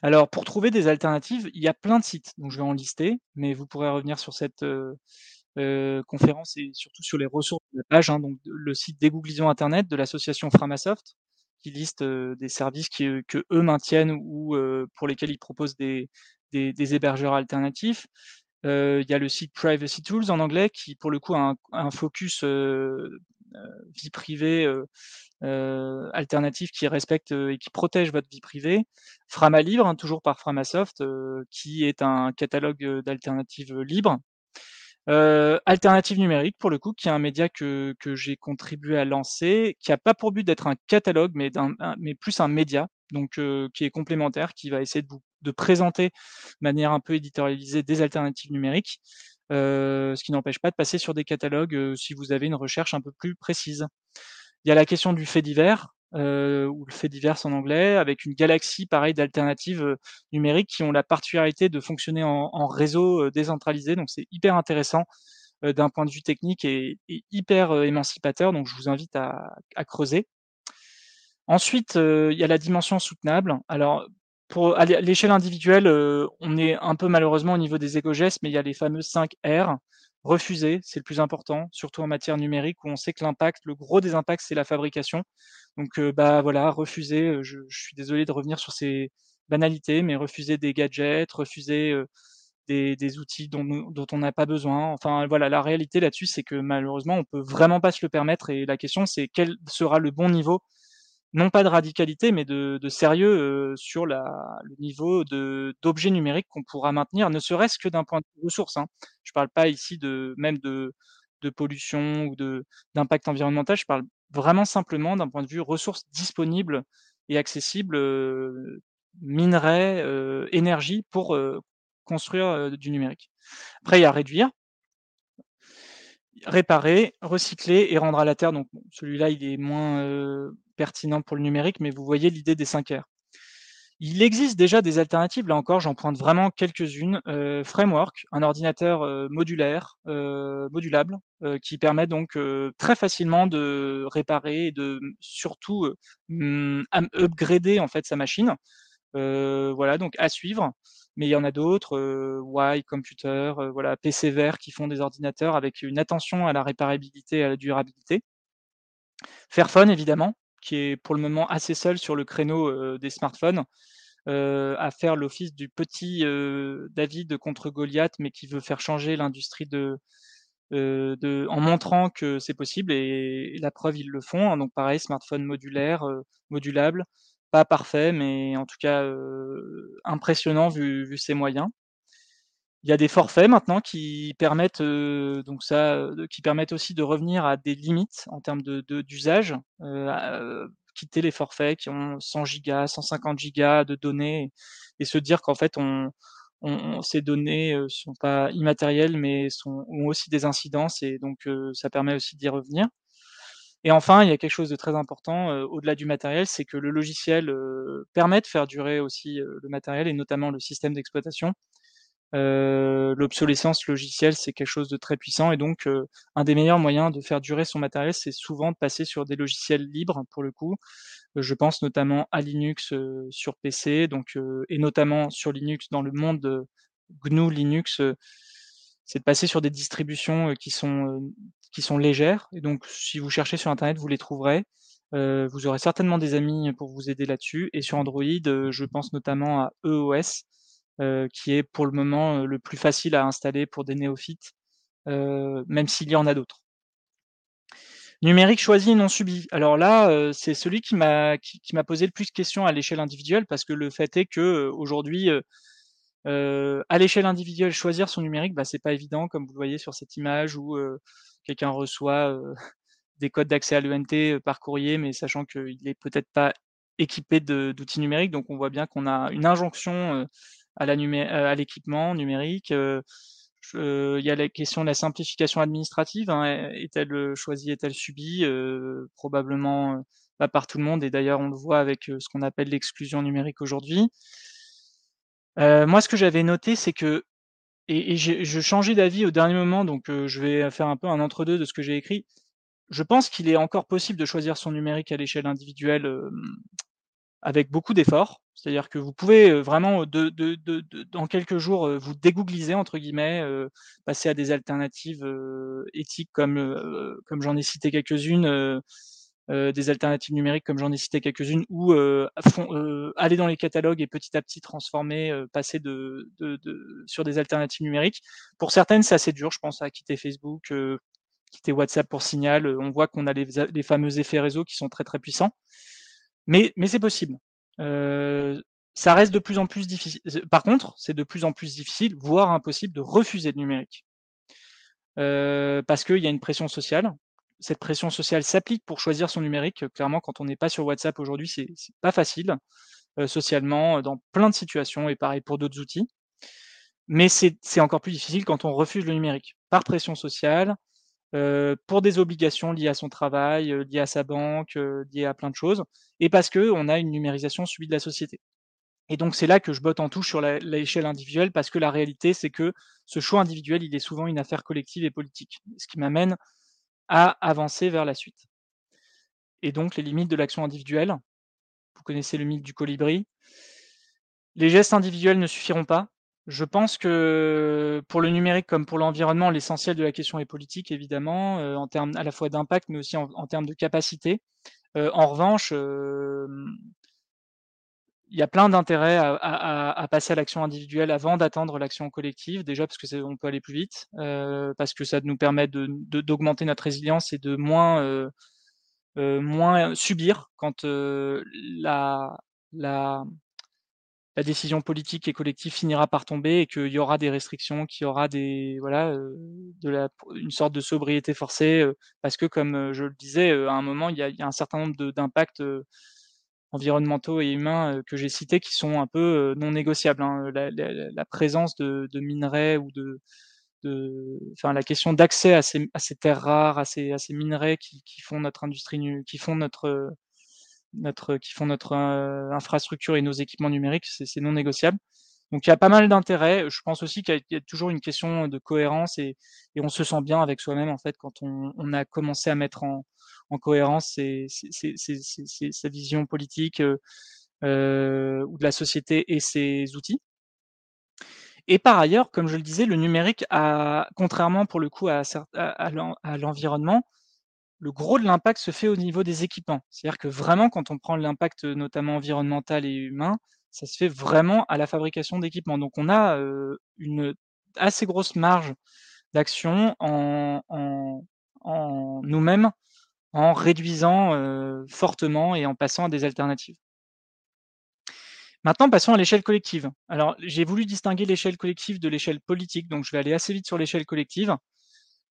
Alors pour trouver des alternatives, il y a plein de sites, donc je vais en lister, mais vous pourrez revenir sur cette, heu heu, conférence et surtout sur les ressources de la page, hein, donc le site Dégooglisons internet de l'association Framasoft, qui liste, heu, des services qui, heu, qu'eux maintiennent ou heu, pour lesquels ils proposent des des hébergeurs alternatifs. Il y a le site Privacy Tools en anglais qui pour le coup a un focus, vie privée, alternatif qui respecte, et qui protège votre vie privée. Frama-Libre, hein, toujours par Framasoft, qui est un catalogue, d'alternatives, libres. Heu, Alternatives Numériques pour le coup, qui est un média que que j'ai contribué à lancer, qui a pas pour but d'être un catalogue, mais mais plus un média, donc heu, qui est complémentaire, qui va essayer de vous présenter de manière un peu éditorialisée des alternatives numériques, heu, ce qui n'empêche pas de passer sur des catalogues, heu, si vous avez une recherche un peu plus précise. Il y a la question du fait divers, heu, ou le fait divers en anglais, avec une galaxie pareil d'alternatives, heu, numériques qui ont la particularité de fonctionner en réseau, heu, décentralisé, donc c'est hyper intéressant, heu, d'un point de vue technique et hyper, émancipateur, donc je vous invite à creuser. Ensuite, il y a la dimension soutenable. Alors pour à l'é à l'échelle individuelle, on est un peu malheureusement au niveau des écogestes, mais il y a les fameux 5 R. Refuser, c'est le plus important, surtout en matière numérique où on sait que l'impact, le gros des impacts, c'est la fabrication. Donc heu, bah, voilà, refuser, heu, je suis désolé de revenir sur ces banalités, mais refuser des gadgets, refuser, heu, des des outils dont dont on n'a pas besoin. Enfin voilà, la réalité là-dessus, c'est que malheureusement, on peut vraiment pas se le permettre et la question, c'est quel sera le bon niveau non pas de radicalité, mais de de sérieux, heu, sur la le niveau d'objets numériques qu'on pourra maintenir, ne serait-ce que d'un point de vue ressources, hein. Je parle pas ici de même de de pollution ou d'impact environnemental, je parle vraiment simplement d'un point de vue ressources disponibles et accessibles, heu, minerais, heu, énergie pour, heu, construire du numérique. Après, il y a réduire, réparer, recycler et rendre à la terre. Donc celui-là, il est moins pertinent pour le numérique, mais vous voyez l'idée des 5 R. Il existe déjà des alternatives, là encore, j'en pointe vraiment quelques-unes. Framework, un ordinateur modulaire, modulable, qui permet donc très facilement de réparer et de surtout mmh, upgrader en fait sa machine. voilà, donc à suivre. Mais il y en a d'autres, Y Computer, voilà, PC Vert qui font des ordinateurs avec une attention à la réparabilité et à la durabilité. Fairphone, évidemment, qui est pour le moment assez seul sur le créneau des smartphones, à faire l'office du petit David contre Goliath, mais qui veut faire changer l'industrie de, en montrant que c'est possible et, la preuve ils le font. Donc pareil, smartphone modulaire, modulable, pas parfait, mais en tout cas impressionnant vu ses moyens. Il y a des forfaits maintenant qui permettent donc ça, qui permettent aussi de revenir à des limites en termes de d'usage, quitter les forfaits qui ont 100 gigas, 150 gigas de données et se dire qu'en fait on, ces données ne sont pas immatérielles mais sont, ont aussi des incidences et donc ça permet aussi d'y revenir. Et enfin, il y a quelque chose de très important au-delà du matériel, c'est que le logiciel permet de faire durer aussi le matériel et notamment le système d'exploitation. L'obsolescence logicielle, c'est quelque chose de très puissant et donc un des meilleurs moyens de faire durer son matériel, c'est souvent de passer sur des logiciels libres pour le coup. je pense notamment à Linux sur PC, donc et notamment sur Linux dans le monde GNU Linux, c'est de passer sur des distributions qui sont qui sont légères. Et donc, si vous cherchez sur Internet, vous les trouverez. vous aurez certainement des amis pour vous aider là-dessus. Et sur Android, je pense notamment à EOS, qui est pour le moment le plus facile à installer pour des néophytes, même s'il y en a d'autres. Numérique choisi et non subi. Alors là, c'est celui qui m'a qui, m'a posé le plus de questions à l'échelle individuelle parce que le fait est que aujourd'hui, à l'échelle individuelle, choisir son numérique, bah, c'est pas évident, comme vous le voyez sur cette image où quelqu'un reçoit des codes d'accès à l'ENT par courrier, mais sachant qu'il n'est peut-être pas équipé d'outils numériques. Donc on voit bien qu'on a une injonction à l'équipement numérique. il y a la question de la simplification administrative. Hein, est-elle choisie, est-elle subie Probablement pas par tout le monde. Et d'ailleurs, on le voit avec ce qu'on appelle l'exclusion numérique aujourd'hui. moi, ce que j'avais noté, c'est que et, je changeais d'avis au dernier moment, donc je vais faire un peu un entre-deux de ce que j'ai écrit. Je pense qu'il est encore possible de choisir son numérique à l'échelle individuelle avec beaucoup d'efforts. C'est-à-dire que vous pouvez vraiment, de, de, de, dans quelques jours, vous dégoogliser, entre guillemets, passer à des alternatives éthiques comme, comme j'en ai cité quelques-unes, des alternatives numériques comme j'en ai cité quelques-unes, ou aller dans les catalogues et petit à petit transformer, passer de, sur des alternatives numériques. Pour certaines, c'est assez dur. Je pense à quitter Facebook, quitter WhatsApp pour Signal. On voit qu'on a les, les, fameux effets réseau qui sont très très puissants. Mais, c'est possible. Euh, ça reste de plus en plus difficile. Par contre, c'est de plus en plus difficile, voire impossible, de refuser le numérique. Euh, parce qu'il y a une pression sociale. Cette pression sociale s'applique pour choisir son numérique. Clairement, quand on n'est pas sur WhatsApp aujourd'hui, c'est pas facile euh, socialement, dans plein de situations, et pareil pour d'autres outils. Mais c'est encore plus difficile quand on refuse le numérique, par pression sociale, pour des obligations liées à son travail, liées à sa banque, liées à plein de choses, et parce qu'on a une numérisation subie de la société. Et donc c'est là que je botte en touche sur l'échelle individuelle, parce que la réalité, c'est que ce choix individuel, il est souvent une affaire collective et politique, ce qui m'amène à avancer vers la suite. Et donc les limites de l'action individuelle, vous connaissez le mythe du colibri, les gestes individuels ne suffiront pas, je pense que pour le numérique comme pour l'environnement, l'essentiel de la question est politique, évidemment, en termes à la fois d'impact, mais aussi en, termes de capacité. en revanche, il y a plein d'intérêts à, passer à l'action individuelle avant d'atteindre l'action collective. Déjà parce que on peut aller plus vite, parce que ça nous permet d'augmenter notre résilience et de moins subir quand la la décision politique et collective finira par tomber et qu'il y aura des restrictions, qu'il y aura des voilà de la une sorte de sobriété forcée parce que comme je le disais à un moment il y a, un certain nombre d'impacts environnementaux et humains que j'ai cités qui sont un peu non négociables. Hein. La, présence de, minerais ou de, enfin la question d'accès à ces, terres rares, à ces, minerais qui, font notre industrie, qui font notre, notre, qui font notre infrastructure et nos équipements numériques, c'est non négociable. Donc il y a pas mal d'intérêts. Je pense aussi qu'il y, a toujours une question de cohérence et, on se sent bien avec soi-même en fait quand on, a commencé à mettre en, en cohérence sa vision politique euh, euh, ou de la société et ses outils. Et par ailleurs, comme je le disais, le numérique a, contrairement pour le coup à, l'environnement, le gros de l'impact se fait au niveau des équipements. C'est-à-dire que vraiment, quand on prend l'impact notamment environnemental et humain, ça se fait vraiment à la fabrication d'équipements. Donc on a euh, une assez grosse marge d'action en nous-mêmes en réduisant fortement et en passant à des alternatives. Maintenant, passons à l'échelle collective. Alors, j'ai voulu distinguer l'échelle collective de l'échelle politique, donc je vais aller assez vite sur l'échelle collective.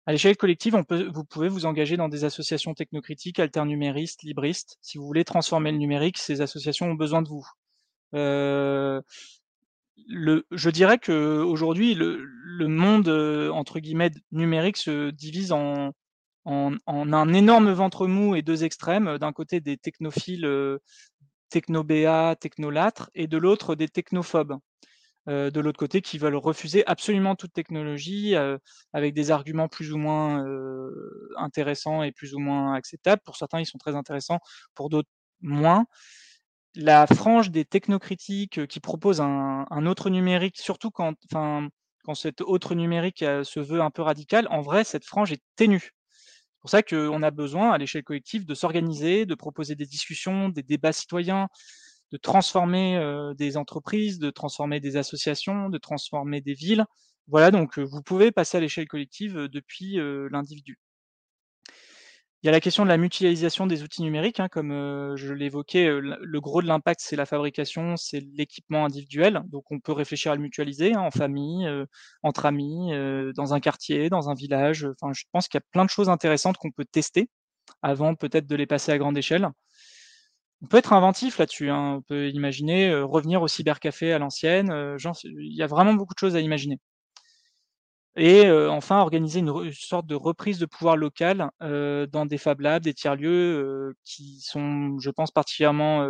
À l'échelle collective, vous pouvez vous engager dans des associations technocritiques, alternuméristes, libristes. Si vous voulez transformer le numérique, ces associations ont besoin de vous. Euh, je dirais que aujourd'hui, le, monde entre guillemets numérique se divise en, en, un énorme ventre mou et deux extrêmes, d'un côté des technophiles euh, technobéats, technolâtres, et de l'autre des technophobes. Euh, de l'autre côté, qui veulent refuser absolument toute technologie euh, avec des arguments plus ou moins intéressants et plus ou moins acceptables. Pour certains, ils sont très intéressants, pour d'autres, moins. La frange des technocritiques qui proposent un, autre numérique, surtout quand, quand cet autre numérique se veut un peu radical, en vrai, cette frange est ténue. C'est pour ça qu'on a besoin, à l'échelle collective, de s'organiser, de proposer des discussions, des débats citoyens, de transformer des entreprises, de transformer des associations, de transformer des villes. Voilà, donc vous pouvez passer à l'échelle collective depuis l'individu. Il y a la question de la mutualisation des outils numériques, hein, comme je l'évoquais, le gros de l'impact, c'est la fabrication, c'est l'équipement individuel. Donc on peut réfléchir à le mutualiser hein, en famille, entre amis, dans un quartier, dans un village. Je pense qu'il y a plein de choses intéressantes qu'on peut tester avant peut-être de les passer à grande échelle. On peut être inventif là-dessus. Hein. On peut imaginer revenir au cybercafé à l'ancienne. il y a vraiment beaucoup de choses à imaginer. Et enfin, organiser une, sorte de reprise de pouvoir local dans des Fab Labs, des tiers-lieux qui sont, je pense, particulièrement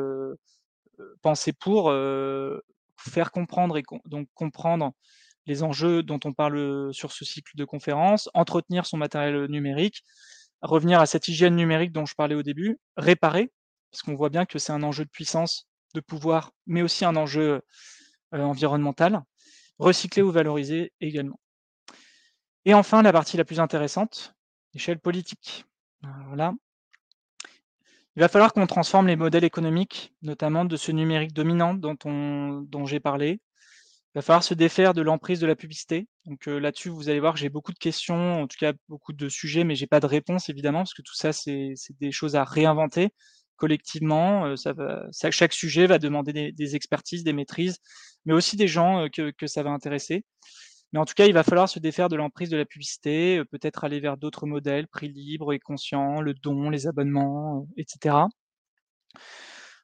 pensés pour faire comprendre et donc comprendre les enjeux dont on parle sur ce cycle de conférences, entretenir son matériel numérique, revenir à cette hygiène numérique dont je parlais au début, réparer, parce qu'on voit bien que c'est un enjeu de puissance, de pouvoir, mais aussi un enjeu environnemental, recycler ou valoriser également. Et enfin, la partie la plus intéressante, l'échelle politique. Voilà. Il va falloir qu'on transforme les modèles économiques, notamment de ce numérique dominant dont, j'ai parlé. Il va falloir se défaire de l'emprise de la publicité. Donc là-dessus, vous allez voir que j'ai beaucoup de questions, en tout cas beaucoup de sujets, mais j'ai pas de réponse évidemment, parce que tout ça, c'est des choses à réinventer collectivement. Euh, chaque sujet va demander des, expertises, des maîtrises, mais aussi des gens euh, que, ça va intéresser. Mais en tout cas, il va falloir se défaire de l'emprise de la publicité, euh, peut-être aller vers d'autres modèles, prix libre et conscient, le don, les abonnements, etc.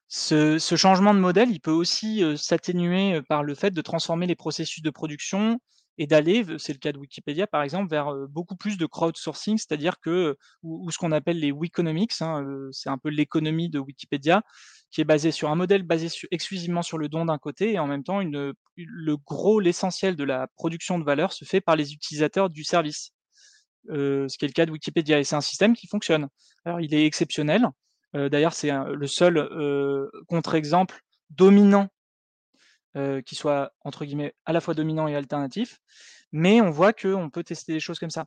Ce, changement de modèle, il peut aussi s'atténuer par le fait de transformer les processus de production et d'aller, c'est le cas de Wikipédia par exemple, vers beaucoup plus de crowdsourcing, c'est-à-dire que, ou, ce qu'on appelle les Wiconomics, hein, c'est un peu l'économie de Wikipédia, qui est basé sur un modèle basé exclusivement sur le don d'un côté, et en même temps, le gros, l'essentiel de la production de valeur se fait par les utilisateurs du service. Ce qui est le cas de Wikipédia, et c'est un système qui fonctionne. Alors, il est exceptionnel. D'ailleurs, c'est le seul contre-exemple dominant qui soit entre guillemets à la fois dominant et alternatif, mais on voit qu'on peut tester des choses comme ça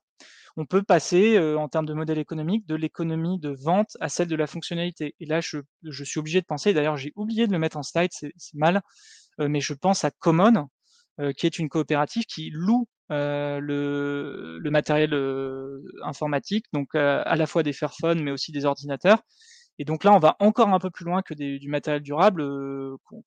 on peut passer en termes de modèle économique de l'économie de vente à celle de la fonctionnalité. Et là, je, suis obligé de penser, d'ailleurs j'ai oublié de le mettre en slide, c'est mal, mais je pense à Common, qui est une coopérative qui loue le, matériel informatique, donc à la fois des Fairphones, mais aussi des ordinateurs. Et donc là, on va encore un peu plus loin que du matériel durable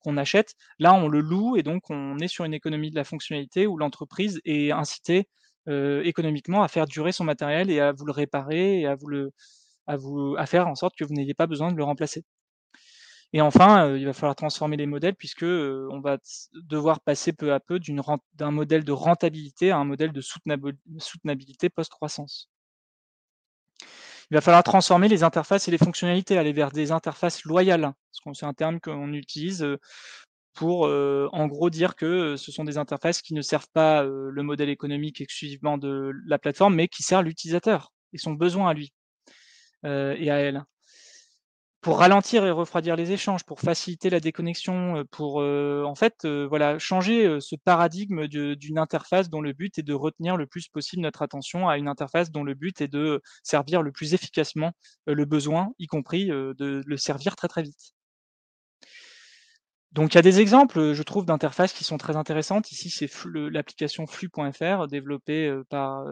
qu'on achète. Là, on le loue et donc on est sur une économie de la fonctionnalité où l'entreprise est incitée euh, économiquement à faire durer son matériel et à vous le réparer et à vous le à vous à faire en sorte que vous n'ayez pas besoin de le remplacer. Et enfin, heu, il va falloir transformer les modèles puisque, on va devoir passer peu à peu d'un modèle de rentabilité à un modèle de soutenabilité post-croissance. Il va falloir transformer les interfaces et les fonctionnalités, aller vers des interfaces loyales, c'est un terme qu'on utilise, heu, pour, heu, en gros dire que, heu, ce sont des interfaces qui ne servent pas, heu, le modèle économique exclusivement de la plateforme, mais qui sert l'utilisateur et son besoin à lui, et à elle. Pour ralentir et refroidir les échanges, pour faciliter la déconnexion, heu, pour, heu, en fait, heu, voilà, changer, ce paradigme d'une interface dont le but est de retenir le plus possible notre attention à une interface dont le but est de servir le plus efficacement, le besoin, y compris, de le servir très, très vite. Donc il y a des exemples, je trouve d'interfaces qui sont très intéressantes. Ici, c'est l'application Flux.fr développée, par,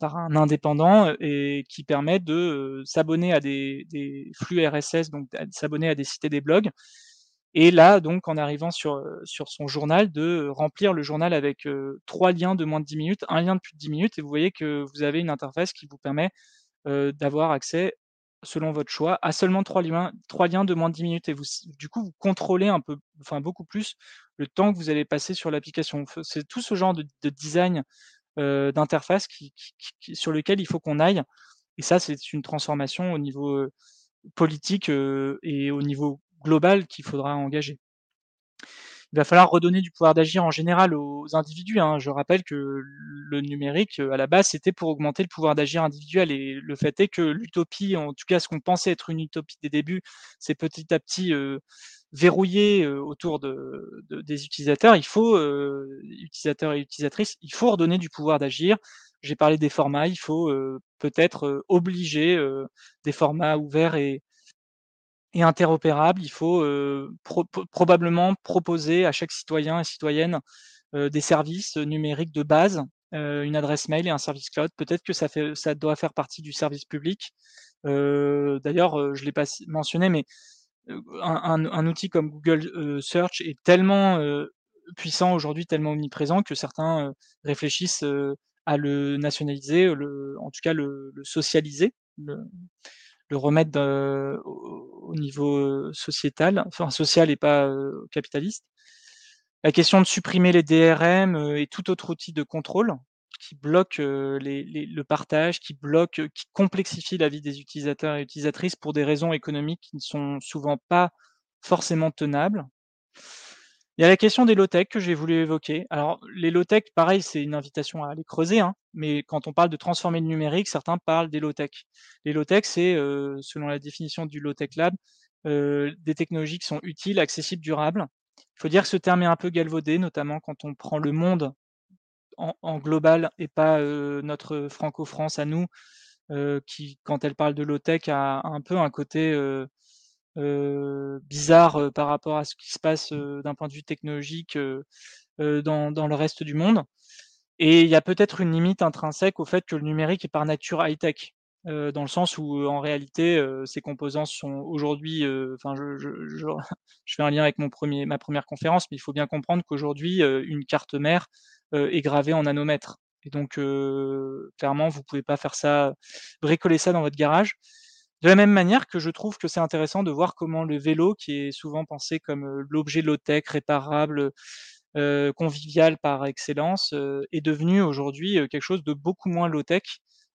par un indépendant, heu, et qui permet de, heu, s'abonner à des flux RSS, donc s'abonner à des et des blogs et là, donc en arrivant sur, sur son journal, de remplir le journal avec, 3 liens de moins de 10 minutes, un lien de plus de 10 minutes et vous voyez que vous avez une interface qui vous permet, d'avoir accès, selon votre choix, à seulement 3 liens 3 liens de moins de 10 minutes et vous du coup, vous contrôlez un peu, enfin beaucoup plus, le temps que vous allez passer sur l'application. C'est tout ce genre de de design, d'interface qui qui sur lequel il faut qu'on aille et ça, c'est une transformation au niveau, heu, politique, heu, et au niveau global qu'il faudra engager. Il va falloir redonner du pouvoir d'agir en général aux individus, hein. Je rappelle que le numérique, à la base, c'était pour augmenter le pouvoir d'agir individuel et le fait est que l'utopie, en tout cas ce qu'on pensait être une utopie des débuts, c'est petit à petit, verrouillé, autour de de des utilisateurs. Il faut, utilisateurs et utilisatrices, il faut redonner du pouvoir d'agir. J'ai parlé des formats, il faut, peut-être, obliger, des formats ouverts et et interopérables. Il faut, probablement proposer à chaque citoyen et citoyenne, des services, numériques de base, une adresse mail et un service cloud. Peut-être que ça fait ça doit faire partie du service public. D'ailleurs, je l'ai pas mentionné, mais, un un outil comme Google, heu, Search est tellement, heu, puissant aujourd'hui, tellement omniprésent que certains, réfléchissent, à le nationaliser, en tout cas le socialiser, le remettre au au niveau, sociétal, enfin social et pas, capitaliste. La question de supprimer les DRM, et tout autre outil de contrôle qui bloque, heu, les les le partage, qui bloque, heu, qui complexifie la vie des utilisateurs et utilisatrices pour des raisons économiques qui ne sont souvent pas forcément tenables. Il y a la question des low-tech que j'ai voulu évoquer. Alors les low-tech, pareil, c'est une invitation à aller creuser, hein, mais quand on parle de transformer le numérique, certains parlent des low-tech. Les low-tech, c'est, selon la définition du Low-Tech Lab, des technologies qui sont utiles, accessibles, durables. Il faut dire que ce terme est un peu galvaudé, notamment quand on prend le monde en en global et pas, notre franco-France à nous, qui, quand elle parle de low-tech, a un peu un côté, bizarre, par rapport à ce qui se passe, heu, d'un point de vue technologique, dans dans le reste du monde. Et il y a peut-être une limite intrinsèque au fait que le numérique est par nature high-tech, dans le sens où, en réalité, heu, ses composants sont aujourd'hui, enfin je je je je fais un lien avec mon 1er ma 1re conférence, mais il faut bien comprendre qu'aujourd'hui, une carte mère, est gravée en nanomètres et donc clairement, vous pouvez pas faire ça bricoler ça dans votre garage. De la même manière que je trouve que c'est intéressant de voir comment le vélo, qui est souvent pensé comme, l'objet low-tech, réparable, convivial par excellence, est devenu aujourd'hui, quelque chose de beaucoup moins low-tech,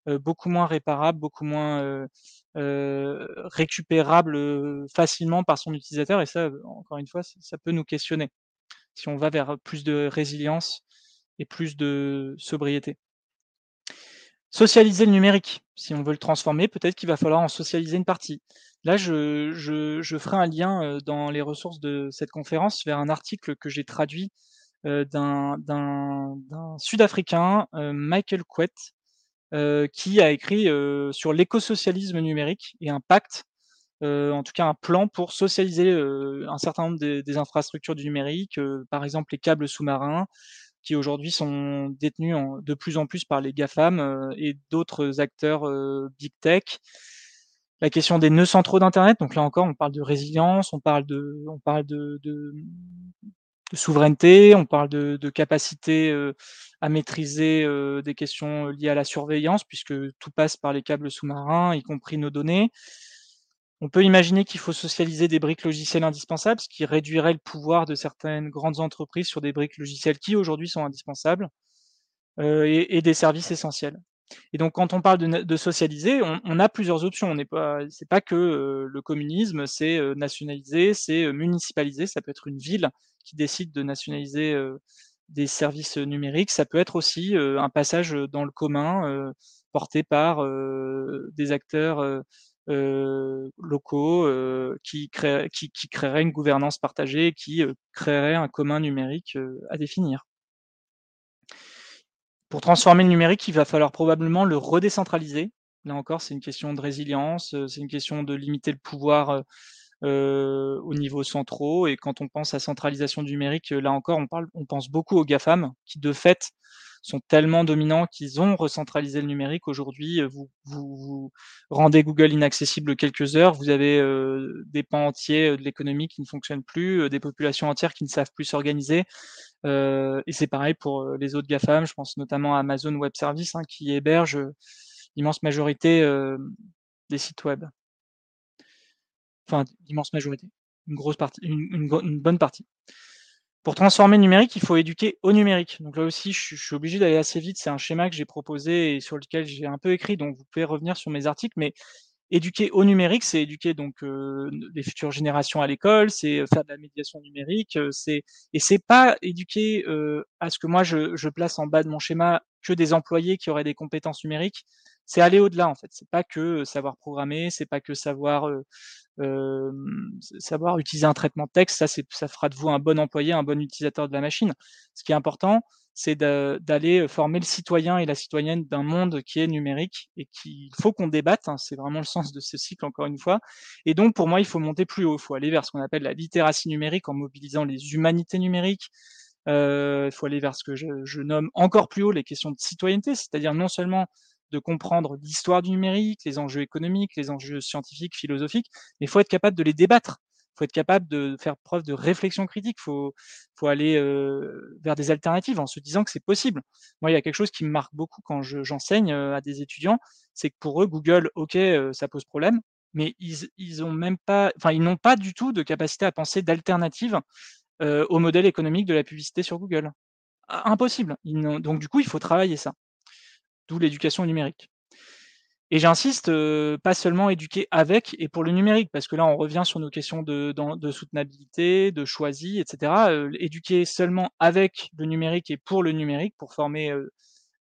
beaucoup moins réparable, beaucoup moins, récupérable, facilement par son utilisateur et ça, encore une fois, ça peut nous questionner, si on va vers plus de résilience et plus de sobriété. Socialiser le numérique, si on veut le transformer, peut-être qu'il va falloir en socialiser une partie. Là, je ferai un lien, heu, dans les ressources de cette conférence vers un article que j'ai traduit, heu, d'un Sud-Africain, heu, Michael Kwet, heu, qui a écrit, sur l'écosocialisme numérique et un pacte, en tout cas un plan pour socialiser, un certain nombre des des infrastructures du numérique, par exemple les câbles sous-marins qui aujourd'hui sont détenus en de plus en plus par les GAFAM, heu, et d'autres acteurs, heu, big tech. La question des nœuds centraux d'internet, donc là encore, on parle de résilience, on parle de on parle de souveraineté, on parle de capacité, heu, à maîtriser, des questions liées à la surveillance puisque tout passe par les câbles sous-marins, y compris nos données. On peut imaginer qu'il faut socialiser des briques logicielles indispensables, ce qui réduirait le pouvoir de certaines grandes entreprises sur des briques logicielles qui aujourd'hui sont indispensables, heu, et des services essentiels. Et donc quand on parle de socialiser, on a plusieurs options. On n'est pas c'est pas que, heu, le communisme, c'est, heu, nationaliser, c'est, municipaliser. Ça peut être une ville qui décide de nationaliser, des services, numériques. Ça peut être aussi, un passage, dans le commun, porté par, des acteurs, locaux, heu, qui créeraient une gouvernance partagée, qui, heu, créeraient un commun numérique, à définir. Pour transformer le numérique, il va falloir probablement le redécentraliser. Là encore, c'est une question de résilience, c'est une question de limiter le pouvoir, aux niveaux centraux et quand on pense à centralisation numérique, là encore, on on pense beaucoup aux GAFAM qui, de fait, sont tellement dominants qu'ils ont recentralisé le numérique. Aujourd'hui, heu, vous vous vous rendez Google inaccessible quelques heures, vous avez, heu, des pans entiers, heu, de l'économie qui ne fonctionnent plus, heu, des populations entières qui ne savent plus s'organiser. Heu et c'est pareil pour, les autres GAFAM. Je pense notamment à Amazon Web Services, hein, qui héberge, l'immense majorité, hem, des sites web. Enfin, l'immense majorité, une grosse partie, une une bonne partie. Pour transformer numérique, il faut éduquer au numérique. Donc là aussi, je suis obligé d'aller assez vite. C'est un schéma que j'ai proposé et sur lequel j'ai un peu écrit, donc vous pouvez revenir sur mes articles. Mais éduquer au numérique, c'est éduquer donc heu, les futures générations à l'école, c'est, heu, faire de la médiation numérique, heu, c'est et c'est pas éduquer, à ce que moi je place en bas de mon schéma que des employés qui auraient des compétences numériques. C'est aller au-delà, en fait. C'est pas que, heu, savoir programmer, c'est pas que savoir, heu, hem, s savoir utiliser un traitement de texte. Ça, ça fera de vous un bon employé, un bon utilisateur de la machine. Ce qui est important, c'est d'aller, former le citoyen et la citoyenne d'un monde qui est numérique et qu'il faut qu'on débatte, hein. C'est vraiment le sens de ce cycle, encore une fois. Et donc pour moi, il faut monter plus haut. Il faut aller vers ce qu'on appelle la littératie numérique en mobilisant les humanités numériques. Il faut aller vers ce que je je nomme encore plus haut les questions de citoyenneté, c'est-à-dire non seulement de comprendre l'histoire du numérique, les enjeux économiques, les enjeux scientifiques, philosophiques, mais il faut être capable de les débattre. Il faut être capable de faire preuve de réflexion critique. Il faut faut aller, heu, vers des alternatives en se disant que c'est possible. Moi, il y a quelque chose qui me marque beaucoup quand je j'enseigne, heu, à des étudiants, c'est que pour eux, Google, OK, ça pose problème, mais ils ils ont même pas enfin, ils n'ont pas du tout de capacité à penser d'alternative, au modèle économique de la publicité sur Google. I impossible! Donc du coup, il faut travailler ça. D'où l'éducation numérique. Et j'insiste, pas seulement éduquer avec et pour le numérique, parce que là, on revient sur nos questions de soutenabilité, de choisis et cetera. Heu, éduquer seulement avec le numérique et pour le numérique, pour former,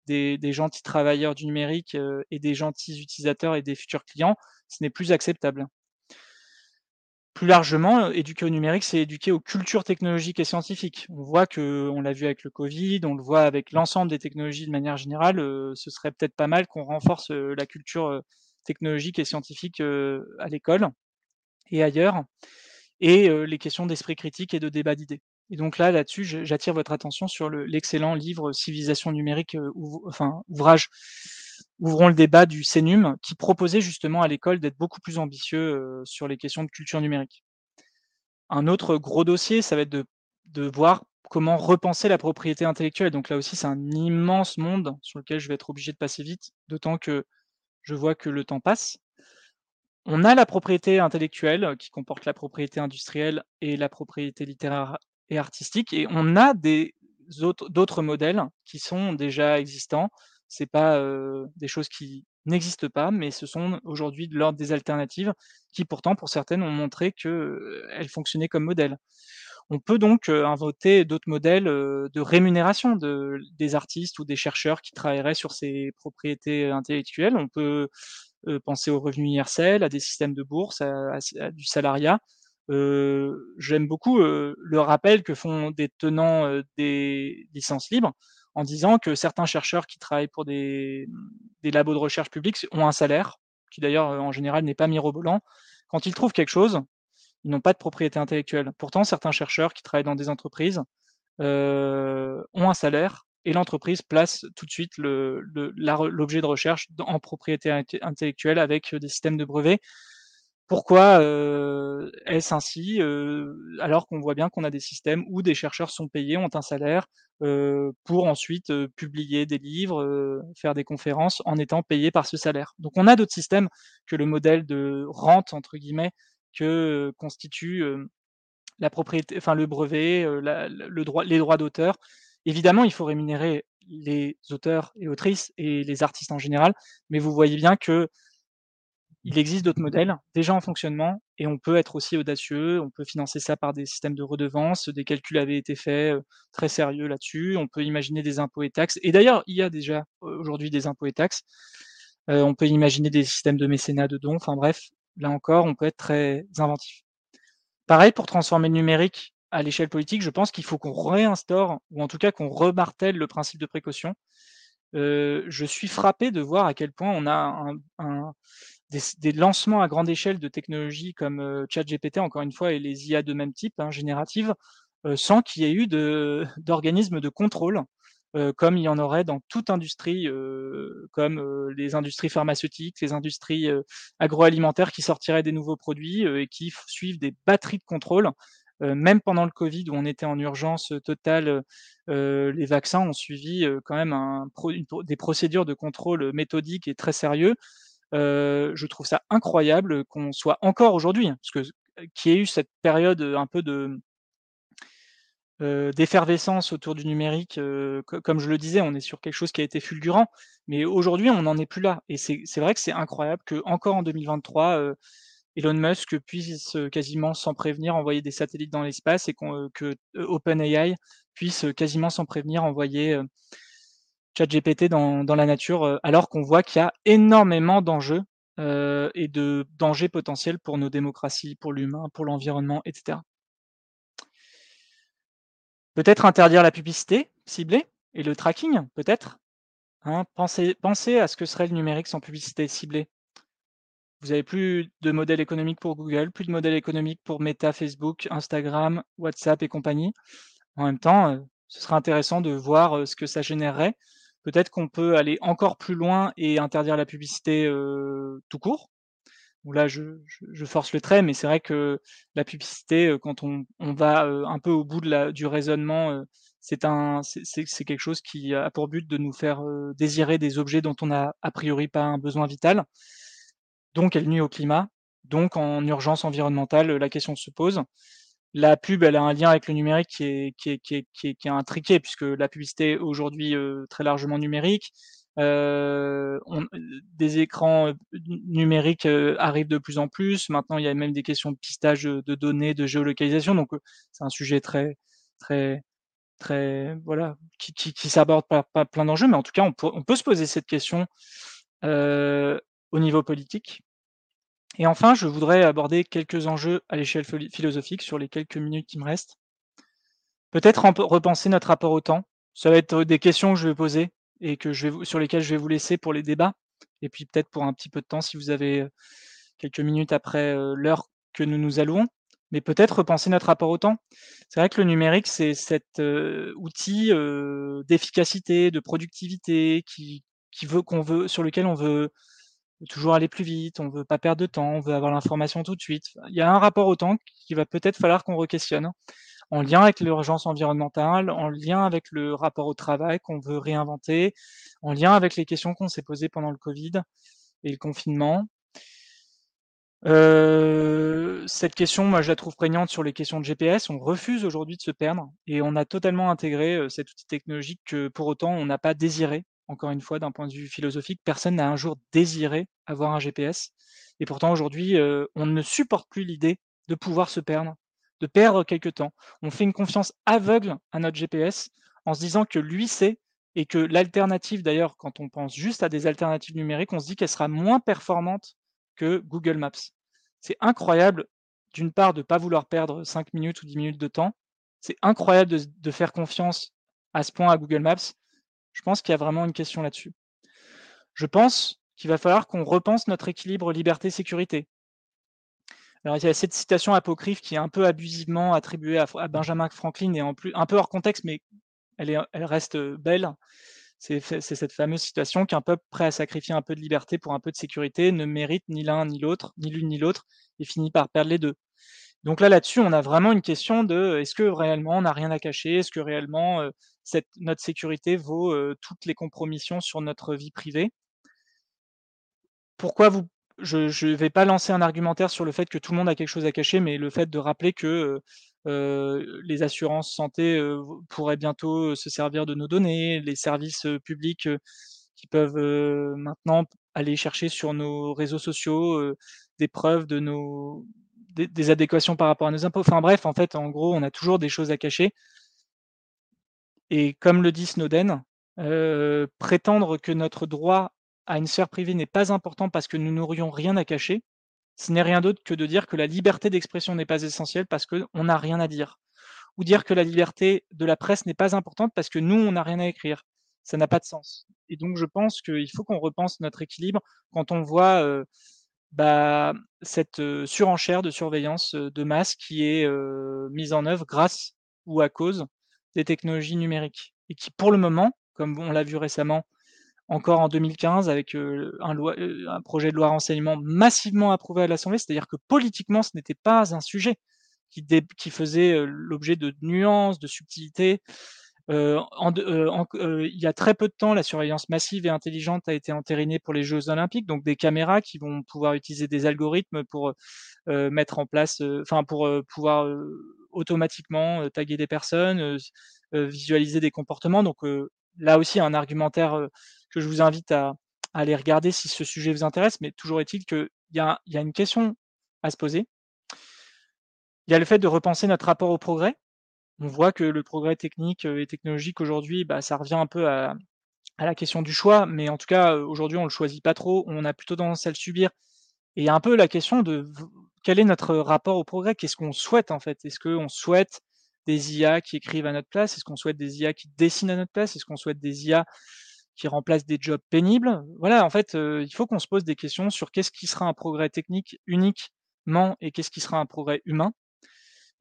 des gentils travailleurs du numérique, et des gentils utilisateurs et des futurs clients, ce n'est plus acceptable. Plus largement, heu, éduquer au numérique, c'est éduquer aux cultures technologiques et scientifiques. On voit qu'on l'a vu avec le covid, on le voit avec l'ensemble des technologies de manière générale, heu, ce serait peut-être pas mal qu'on renforce, heu, la culture, technologique et scientifique, à l'école et ailleurs et les questions d'esprit critique et de débat d'idées. Et donc là, là-dessus, j'attire votre attention sur le l'excellent livre «Civilisation numérique», enfin, ouvrage «Ouvrons le débat» du CNUM, qui proposait justement à l'école d'être beaucoup plus ambitieux, heu, sur les questions de culture numérique. Un autre gros dossier, ça va être de voir comment repenser la propriété intellectuelle. Donc là aussi, c'est un immense monde sur lequel je vais être obligé de passer vite, d'autant que je vois que le temps passe. On a la propriété intellectuelle qui comporte la propriété industrielle et la propriété littéraire et artistique et on a des autres d'autres modèles qui sont déjà existants. C'est pas, des choses qui n'existent pas, mais ce sont aujourd'hui de l'ordre des alternatives qui pourtant, pour certaines, ont montré qu'elles fonctionnaient comme modèle. On peut donc, inventer d'autres modèles, de rémunération de des artistes ou des chercheurs qui travailleraient sur ces propriétés intellectuelles. On peut, penser au revenu universel, à des systèmes de bourse, à du salariat. J'aime beaucoup, le rappel que font des tenants, des licences libres, en disant que certains chercheurs qui travaillent pour des, labos de recherche publics ont un salaire, qui d'ailleurs, heu, en général n'est pas mirobolant. Quand ils trouvent quelque chose, ils n'ont pas de propriété intellectuelle. Pourtant, certains chercheurs qui travaillent dans des entreprises, heu, ont un salaire et l'entreprise place tout de suite l'objet de recherche en propriété inte intellectuelle avec, heu, des systèmes de brevets. Pourquoi, heu, est-ce ainsi, heu, alors qu'on voit bien qu'on a des systèmes où des chercheurs sont payés, ont un salaire, pour ensuite publier des livres, faire des conférences en étant payé par ce salaire? Donc on a d'autres systèmes que le modèle de «rente» entre guillemets que constitue la propriété, enfin le brevet, le droit, les droits d'auteur. Évidemment, il faut rémunérer les auteurs et autrices et les artistes en général, mais vous voyez bien que il existe d'autres modèles déjà en fonctionnement et on peut être aussi audacieux, on peut financer ça par des systèmes de redevance, des calculs avaient été faits très sérieux là-dessus, on peut imaginer des impôts et taxes. Et d'ailleurs, il y a déjà aujourd'hui des impôts et taxes. on peut imaginer des systèmes de mécénat de dons. Enfin bref, là encore, on peut être très inventif. Pareil pour transformer le numérique à l'échelle politique, je pense qu'il faut qu'on réinstaure, ou en tout cas qu'on remartèle le principe de précaution. je suis frappé de voir à quel point on a un des, lancements à grande échelle de technologies comme euh, ChatGPT, encore une fois, et les IA de même type, hein, génératives, euh, sans qu'il y ait eu d'organismes de, contrôle, euh, comme il y en aurait dans toute industrie, comme les industries pharmaceutiques, les industries agroalimentaires qui sortiraient des nouveaux produits et qui suivent des batteries de contrôle. même pendant le Covid, où on était en urgence totale, les vaccins ont suivi quand même des procédures de contrôle méthodiques et très sérieux je trouve ça incroyable qu'on soit encore aujourd'hui, hein, parce que qu'il y ait eu cette période un peu de d'effervescence autour du numérique, comme je le disais, on est sur quelque chose qui a été fulgurant, mais aujourd'hui on n'en est plus là. Et c'est vrai que c'est incroyable que encore en 2023, Elon Musk puisse quasiment sans prévenir envoyer des satellites dans l'espace et que OpenAI puisse quasiment sans prévenir envoyer ChatGPT dans, dans la nature, euh, alors qu'on voit qu'il y a énormément d'enjeux euh, et de dangers potentiels pour nos démocraties, pour l'humain, pour l'environnement, etc. Peut-être interdire la publicité ciblée et le tracking, peut-être. Hein, pensez, à ce que serait le numérique sans publicité ciblée. Vous n'avez plus de modèle économique pour Google, plus de modèle économique pour Meta, Facebook, Instagram, WhatsApp et compagnie. En même temps, euh, ce serait intéressant de voir ce que ça générerait Peut-être qu'on peut aller encore plus loin et interdire la publicité tout court. là, je, force le trait, mais c'est vrai que la publicité, quand on, va un peu au bout de la, du raisonnement, c'est quelque chose qui a pour but de nous faire désirer des objets dont on n'a a priori pas un besoin vital. Donc, elle nuit au climat. Donc, en urgence environnementale, la question se pose la pub, elle a un lien avec le numérique qui est, qui est, qui est, qui est, qui est intriqué, puisque la publicité aujourd'hui euh, très largement numérique. Euh, des écrans numériques euh, arrivent de plus en plus. Maintenant, il y a même des questions de pistage de données, de géolocalisation. Donc, c'est un sujet très, très, très, voilà, qui, qui, qui s'aborde par, plein d'enjeux. Mais en tout cas, on on peut se poser cette question au niveau politique. Et enfin, je voudrais aborder quelques enjeux à l'échelle philosophique sur les quelques minutes qui me restent. Peut-être repenser notre rapport au temps. Ça va être des questions que je vais poser et que je vais, sur lesquelles je vais vous laisser pour les débats. Et puis peut-être pour un petit peu de temps, si vous avez euh, quelques minutes après euh, l'heure que nous nous allouons. Mais peut-être repenser notre rapport au temps. C'est vrai que le numérique, c'est cet euh, outil d'efficacité, de productivité qui, qui veut qu'on veut, sur lequel on veut toujours aller plus vite, on veut pas perdre de temps, on veut avoir l'information tout de suite. Il y a un rapport au temps qui va peut-être falloir qu'on re-questionne, en lien avec l'urgence environnementale, en lien avec le rapport au travail qu'on veut réinventer, en lien avec les questions qu'on s'est posées pendant le Covid et le confinement. Euh, cette question, moi, je la trouve prégnante sur les questions de GPS. On refuse aujourd'hui de se perdre et on a totalement intégré euh, cet outil technologique que pour autant on n'a pas désiré encore une fois, d'un point de vue philosophique, personne n'a un jour désiré avoir un GPS. Et pourtant, aujourd'hui, euh, on ne supporte plus l'idée de pouvoir se perdre, de perdre quelque temps. On fait une confiance aveugle à notre GPS en se disant que lui sait et que l'alternative, d'ailleurs, quand on pense juste à des alternatives numériques, on se dit qu'elle sera moins performante que Google Maps. C'est incroyable, d'une part, de ne pas vouloir perdre 5 minutes ou 10 minutes de temps. C'est incroyable de, de faire confiance à ce point à Google Maps. Je pense qu'il y a vraiment une question là-dessus. Je pense qu'il va falloir qu'on repense notre équilibre liberté-sécurité. Alors, il y a cette citation apocryphe qui est un peu abusivement attribuée à, Benjamin Franklin et un peu hors contexte, mais elle, elle reste belle. C'est cette fameuse citation qu'un peuple prêt à sacrifier un peu de liberté pour un peu de sécurité ne mérite ni l'un ni l'autre, ni l'une ni l'autre, et finit par perdre les deux. Donc là, là-dessus, on a vraiment une question de: «Est-ce que réellement on n'a rien à cacher? Est-ce que réellement, cette notre sécurité vaut, heu, toutes les compromissions sur notre vie privée?» Pourquoi vous je je vais pas lancer un argumentaire sur le fait que tout le monde a quelque chose à cacher, mais le fait de rappeler que, les assurances santé, pourraient bientôt, se servir de nos données, les services, publics, qui peuvent, maintenant aller chercher sur nos réseaux sociaux, des preuves de nos des adéquations par rapport à nos impôts. Enfin bref, en fait, en gros, on a toujours des choses à cacher. Et comme le dit Snowden, heu, prétendre que notre droit à une sphère privée n'est pas important parce que nous n'aurions rien à cacher, ce n'est rien d'autre que de dire que la liberté d'expression n'est pas essentielle parce qu'on n'a rien à dire. Ou dire que la liberté de la presse n'est pas importante parce que nous, on n'a rien à écrire. Ça n'a pas de sens. Et donc je pense qu'il faut qu'on repense notre équilibre quand on voit, heu, bah, cette, surenchère de surveillance, de masse qui est, mise en œuvre grâce ou à cause des technologies numériques. Et qui pour le moment, comme on l'a vu récemment, encore en 2015 avec, un projet de loi renseignement massivement approuvé à l'Assemblée, c'est-à-dire que politiquement, ce n'était pas un sujet qui faisait, l'objet de nuances, de subtilités. Il y a très peu de temps, la surveillance massive et intelligente a été entérinée pour les jeux olympiques, donc des caméras qui vont pouvoir utiliser des algorithmes pour, mettre en place, enfin pour, pouvoir, automatiquement, taguer des personnes, visualiser des comportements. Donc, là aussi un argumentaire, que je vous invite à aller regarder si ce sujet vous intéresse, mais toujours est-il qu'il y a une question à se poser. Il y a le fait de repenser notre rapport au progrès. On voit que le progrès technique, heu, et technologique aujourd'hui, bah, ça revient un peu à la question du choix, mais en tout cas, heu, aujourd'hui on le choisit pas trop, on a plutôt tendance à le subir. Et un peu la question de quel est notre rapport au progrès? Qu'est-ce qu'on souhaite en fait? Est-ce qu'on souhaite des IA qui écrivent à notre place? Est-ce qu'on souhaite des IA qui dessinent à notre place? Est-ce qu'on souhaite des IA qui remplacent des jobs pénibles? Voilà, en fait, heu, il faut qu'on se pose des questions sur qu'est-ce qui sera un progrès technique uniquement et qu'est-ce qui sera un progrès humain?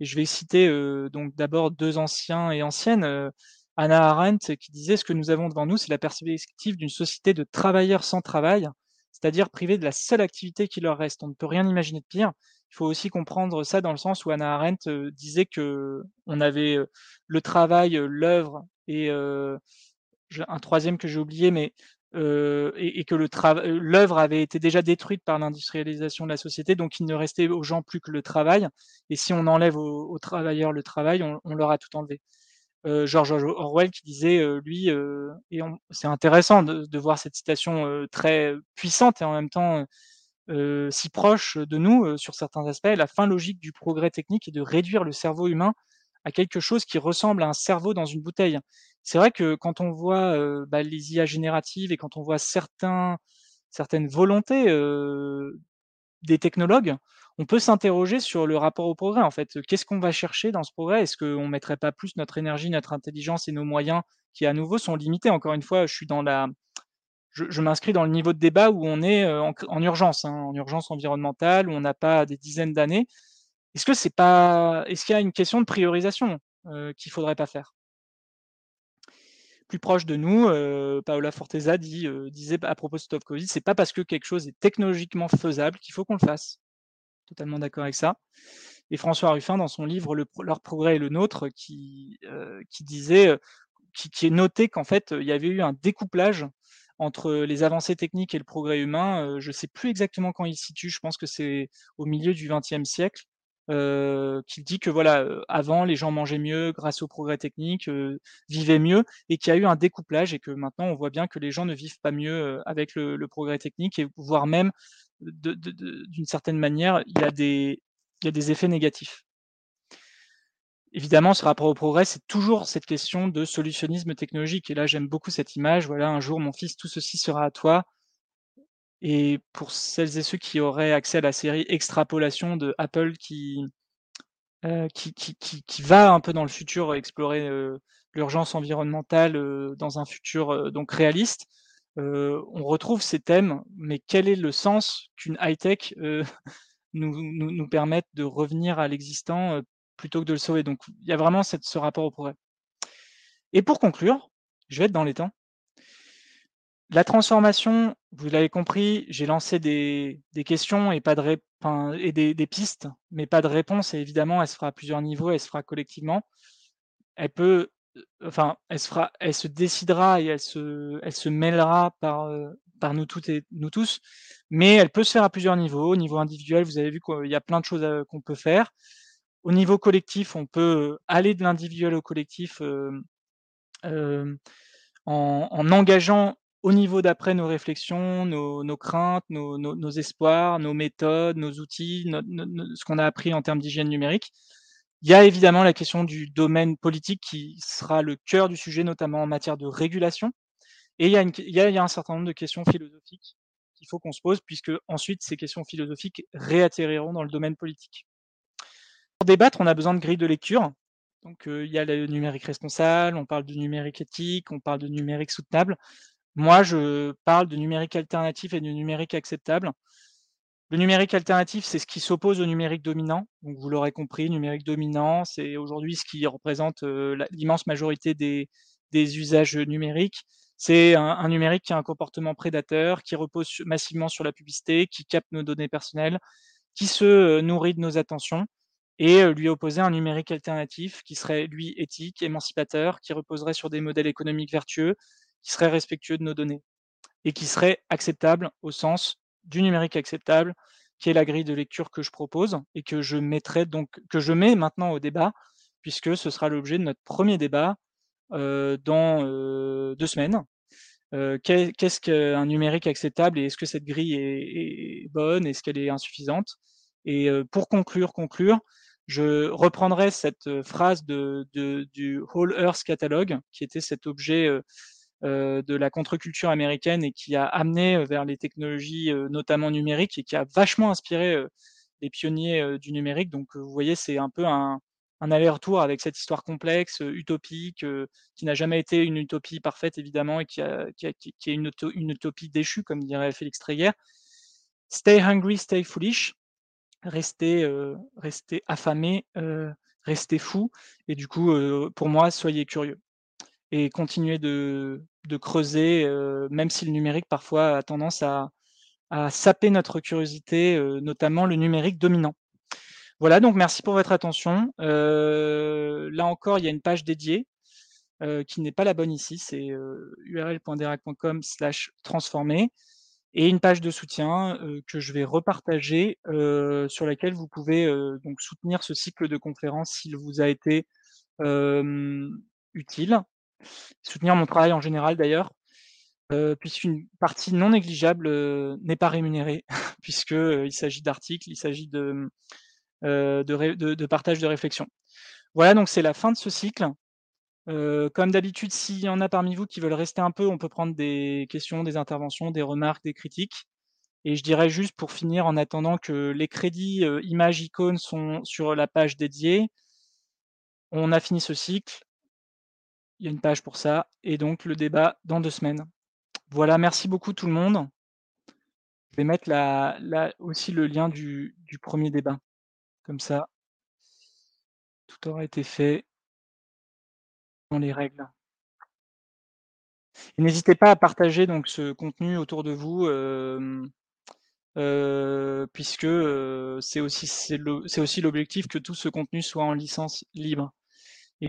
Et je vais citer, heu, donc d'abord 2 anciens et anciennes, heu, Hannah Arendt qui disait: «Ce que nous avons devant nous, c'est la perspective d'une société de travailleurs sans travail, c'est-à-dire privés de la seule activité qui leur reste». On ne peut rien imaginer de pire. Il faut aussi comprendre ça dans le sens où Hannah Arendt, heu, disait qu'on avait, heu, le travail, l'œuvre et un 3e que j'ai oublié, mais, heu, et et que heu, l'œuvre avait été déjà détruite par l'industrialisation de la société, donc il ne restait aux gens plus que le travail. Et si on enlève aux travailleurs le travail, on leur a tout enlevé. Heu, George Orw Orwell qui disait, heu, lui, heu, et c'est intéressant de de voir cette citation, heu, très puissante et en même temps, si proche de nous, sur certains aspects: «La fin logique du progrès technique est de réduire le cerveau humain à quelque chose qui ressemble à un cerveau dans une bouteille». C'est vrai que quand on voit, bah, les IA génératives et quand on voit certaines volontés, des technologues, on peut s'interroger sur le rapport au progrès, en fait. Qu'est-ce qu'on va chercher dans ce progrès? Est-ce qu'on mettrait pas plus notre énergie, notre intelligence et nos moyens qui à nouveau sont limités? Encore une fois, je m'inscris dans le niveau de débat où on est, en urgence, hein, en urgence environnementale, où on n'a pas des dizaines d'années. Est-ce que c'est pas est-ce qu'il y a une question de priorisation, heu, qu'il faudrait pas faire? Plus proche de nous, heu, Paola Forteza dit, heu, disait à propos de Stop Covid: «C'est pas parce que quelque chose est technologiquement faisable qu'il faut qu'on le fasse». Totalement d'accord avec ça. Et François Ruffin dans son livre Leur progrès et le nôtre qui, qui disait, qui qui notait qu'en fait, il y avait eu un découplage entre les avancées techniques et le progrès humain, je sais plus exactement quand il se situe, je pense que c'est au milieu du 20e siècle, heu, qui dit que voilà, avant les gens mangeaient mieux grâce au progrès technique, vivaient mieux et qu'il y a eu un découplage et que maintenant on voit bien que les gens ne vivent pas mieux, avec le progrès technique et voire même d'une certaine manière, il y a des il y a des effets négatifs. Évidemment, ce rapport au progrès, c'est toujours cette question de solutionnisme technologique et là, j'aime beaucoup cette image, voilà: «Un jour, mon fils, tout ceci sera à toi». Et pour celles et ceux qui auraient accès à la série Extrapolation de Apple qui, heu, qui qui qui va un peu dans le futur explorer, l'urgence environnementale, dans un futur, donc réaliste, on retrouve ces thèmes, mais quel est le sens qu'une high-tech, nous nous nous permette de revenir à l'existant, plutôt que de le sauver? Donc il y a vraiment cette ce rapport au progrès. Et pour conclure, je vais être dans les temps La transformation, vous l'avez compris, j'ai lancé des questions et pas de et des pistes, mais pas de réponse et évidemment, elle se fera à plusieurs niveaux, elle se fera collectivement. Elle peut, heu, enfin, elle se fera elle se décidera et elle se elle se mêlera par, heu, par nous toutes et nous tous, mais elle peut se faire à plusieurs niveaux. Au niveau individuel, vous avez vu qu'il y a plein de choses, heu, qu'on peut faire. Au niveau collectif, on peut, aller de l'individuel au collectif, en engageant au niveau d'après nos réflexions, nos nos craintes, nos nos nos espoirs, nos méthodes, nos outils, ce qu'on a appris en termes d'hygiène numérique. Il y a évidemment la question du domaine politique qui sera le cœur du sujet, notamment en matière de régulation et il y a une il y a il y a un certain nombre de questions philosophiques qu'il faut qu'on se pose puisque ensuite ces questions philosophiques réatterriront dans le domaine politique. Pour débattre, on a besoin de grilles de lecture, donc heu, il y a le numérique responsable, on parle de numérique éthique, on parle de numérique soutenable. Moi, je parle de numérique alternatif et de numérique acceptable. Le numérique alternatif, c'est ce qui s'oppose au numérique dominant, vous l'aurez compris, numérique dominant, c'est aujourd'hui ce qui représente, la l'immense majorité des usages, numériques. C'est un un numérique qui a un comportement prédateur, qui repose massivement sur la publicité, qui capte nos données personnelles, qui se, heu, nourrit de nos attentions et heu, lui opposer un numérique alternatif qui serait lui éthique, émancipateur, qui reposerait sur des modèles économiques vertueux, qui serait respectueux de nos données et qui serait acceptable au sens du numérique acceptable, qui est la grille de lecture que je propose et que je mettrai donc que je mets maintenant au débat puisque ce sera l'objet de notre 1er débat, heu, dans, heu, 2 semaines. Qu'est qu'est-ce qu'un numérique acceptable et est-ce que cette grille est bonne? Est-ce qu'elle est insuffisante? Et pour conclure, conclure, je reprendrai cette, phrase de du Whole Earth Catalog qui était cet objet, de la contre-culture américaine et qui a amené, heu, vers les technologies, heu, notamment numériques et qui a vachement inspiré, les pionniers, du numérique. Donc vous voyez, c'est un peu un un aller-retour avec cette histoire complexe, utopique, qui n'a jamais été une utopie parfaite évidemment et qui a qui a qui est une uto une utopie déchue comme dirait Félix Tréguer. Stay hungry, stay foolish. Restez, heu, restez affamés, heu, restez fous et du coup, heu, pour moi, soyez curieux et continuez de de creuser, heu, même si le numérique parfois a tendance à saper notre curiosité, heu, notamment le numérique dominant. Voilà, donc merci pour votre attention. Heu, là encore, il y a une page dédiée, qui n'est pas la bonne ici, c'est, heu, url.derac.com/transformer et une page de soutien, que je vais repartager, sur laquelle vous pouvez, donc soutenir ce cycle de conférences s'il vous a été, utile. Soutenir mon travail en général d'ailleurs, heu, puisqu'une partie non négligeable, heu, n'est pas rémunérée puisque, heu, il s'agit d'articles, il s'agit de, de partage de réflexion. Voilà, donc c'est la fin de ce cycle. Comme d'habitude, s'il y en a parmi vous qui veulent rester un peu, on peut prendre des questions, des interventions, des remarques, des critiques et je dirais juste pour finir, en attendant que les crédits, images, icônes sont sur la page dédiée on a fini ce cycle. Il y a une page pour ça et donc le débat dans 2 semaines. Voilà, merci beaucoup tout le monde. Je vais mettre la aussi le lien du 1er débat, comme ça tout aura été fait dans les règles. Et n'hésitez pas à partager donc ce contenu autour de vous, hem, heu, puisque, le c'est aussi l'objectif que tout ce contenu soit en licence libre.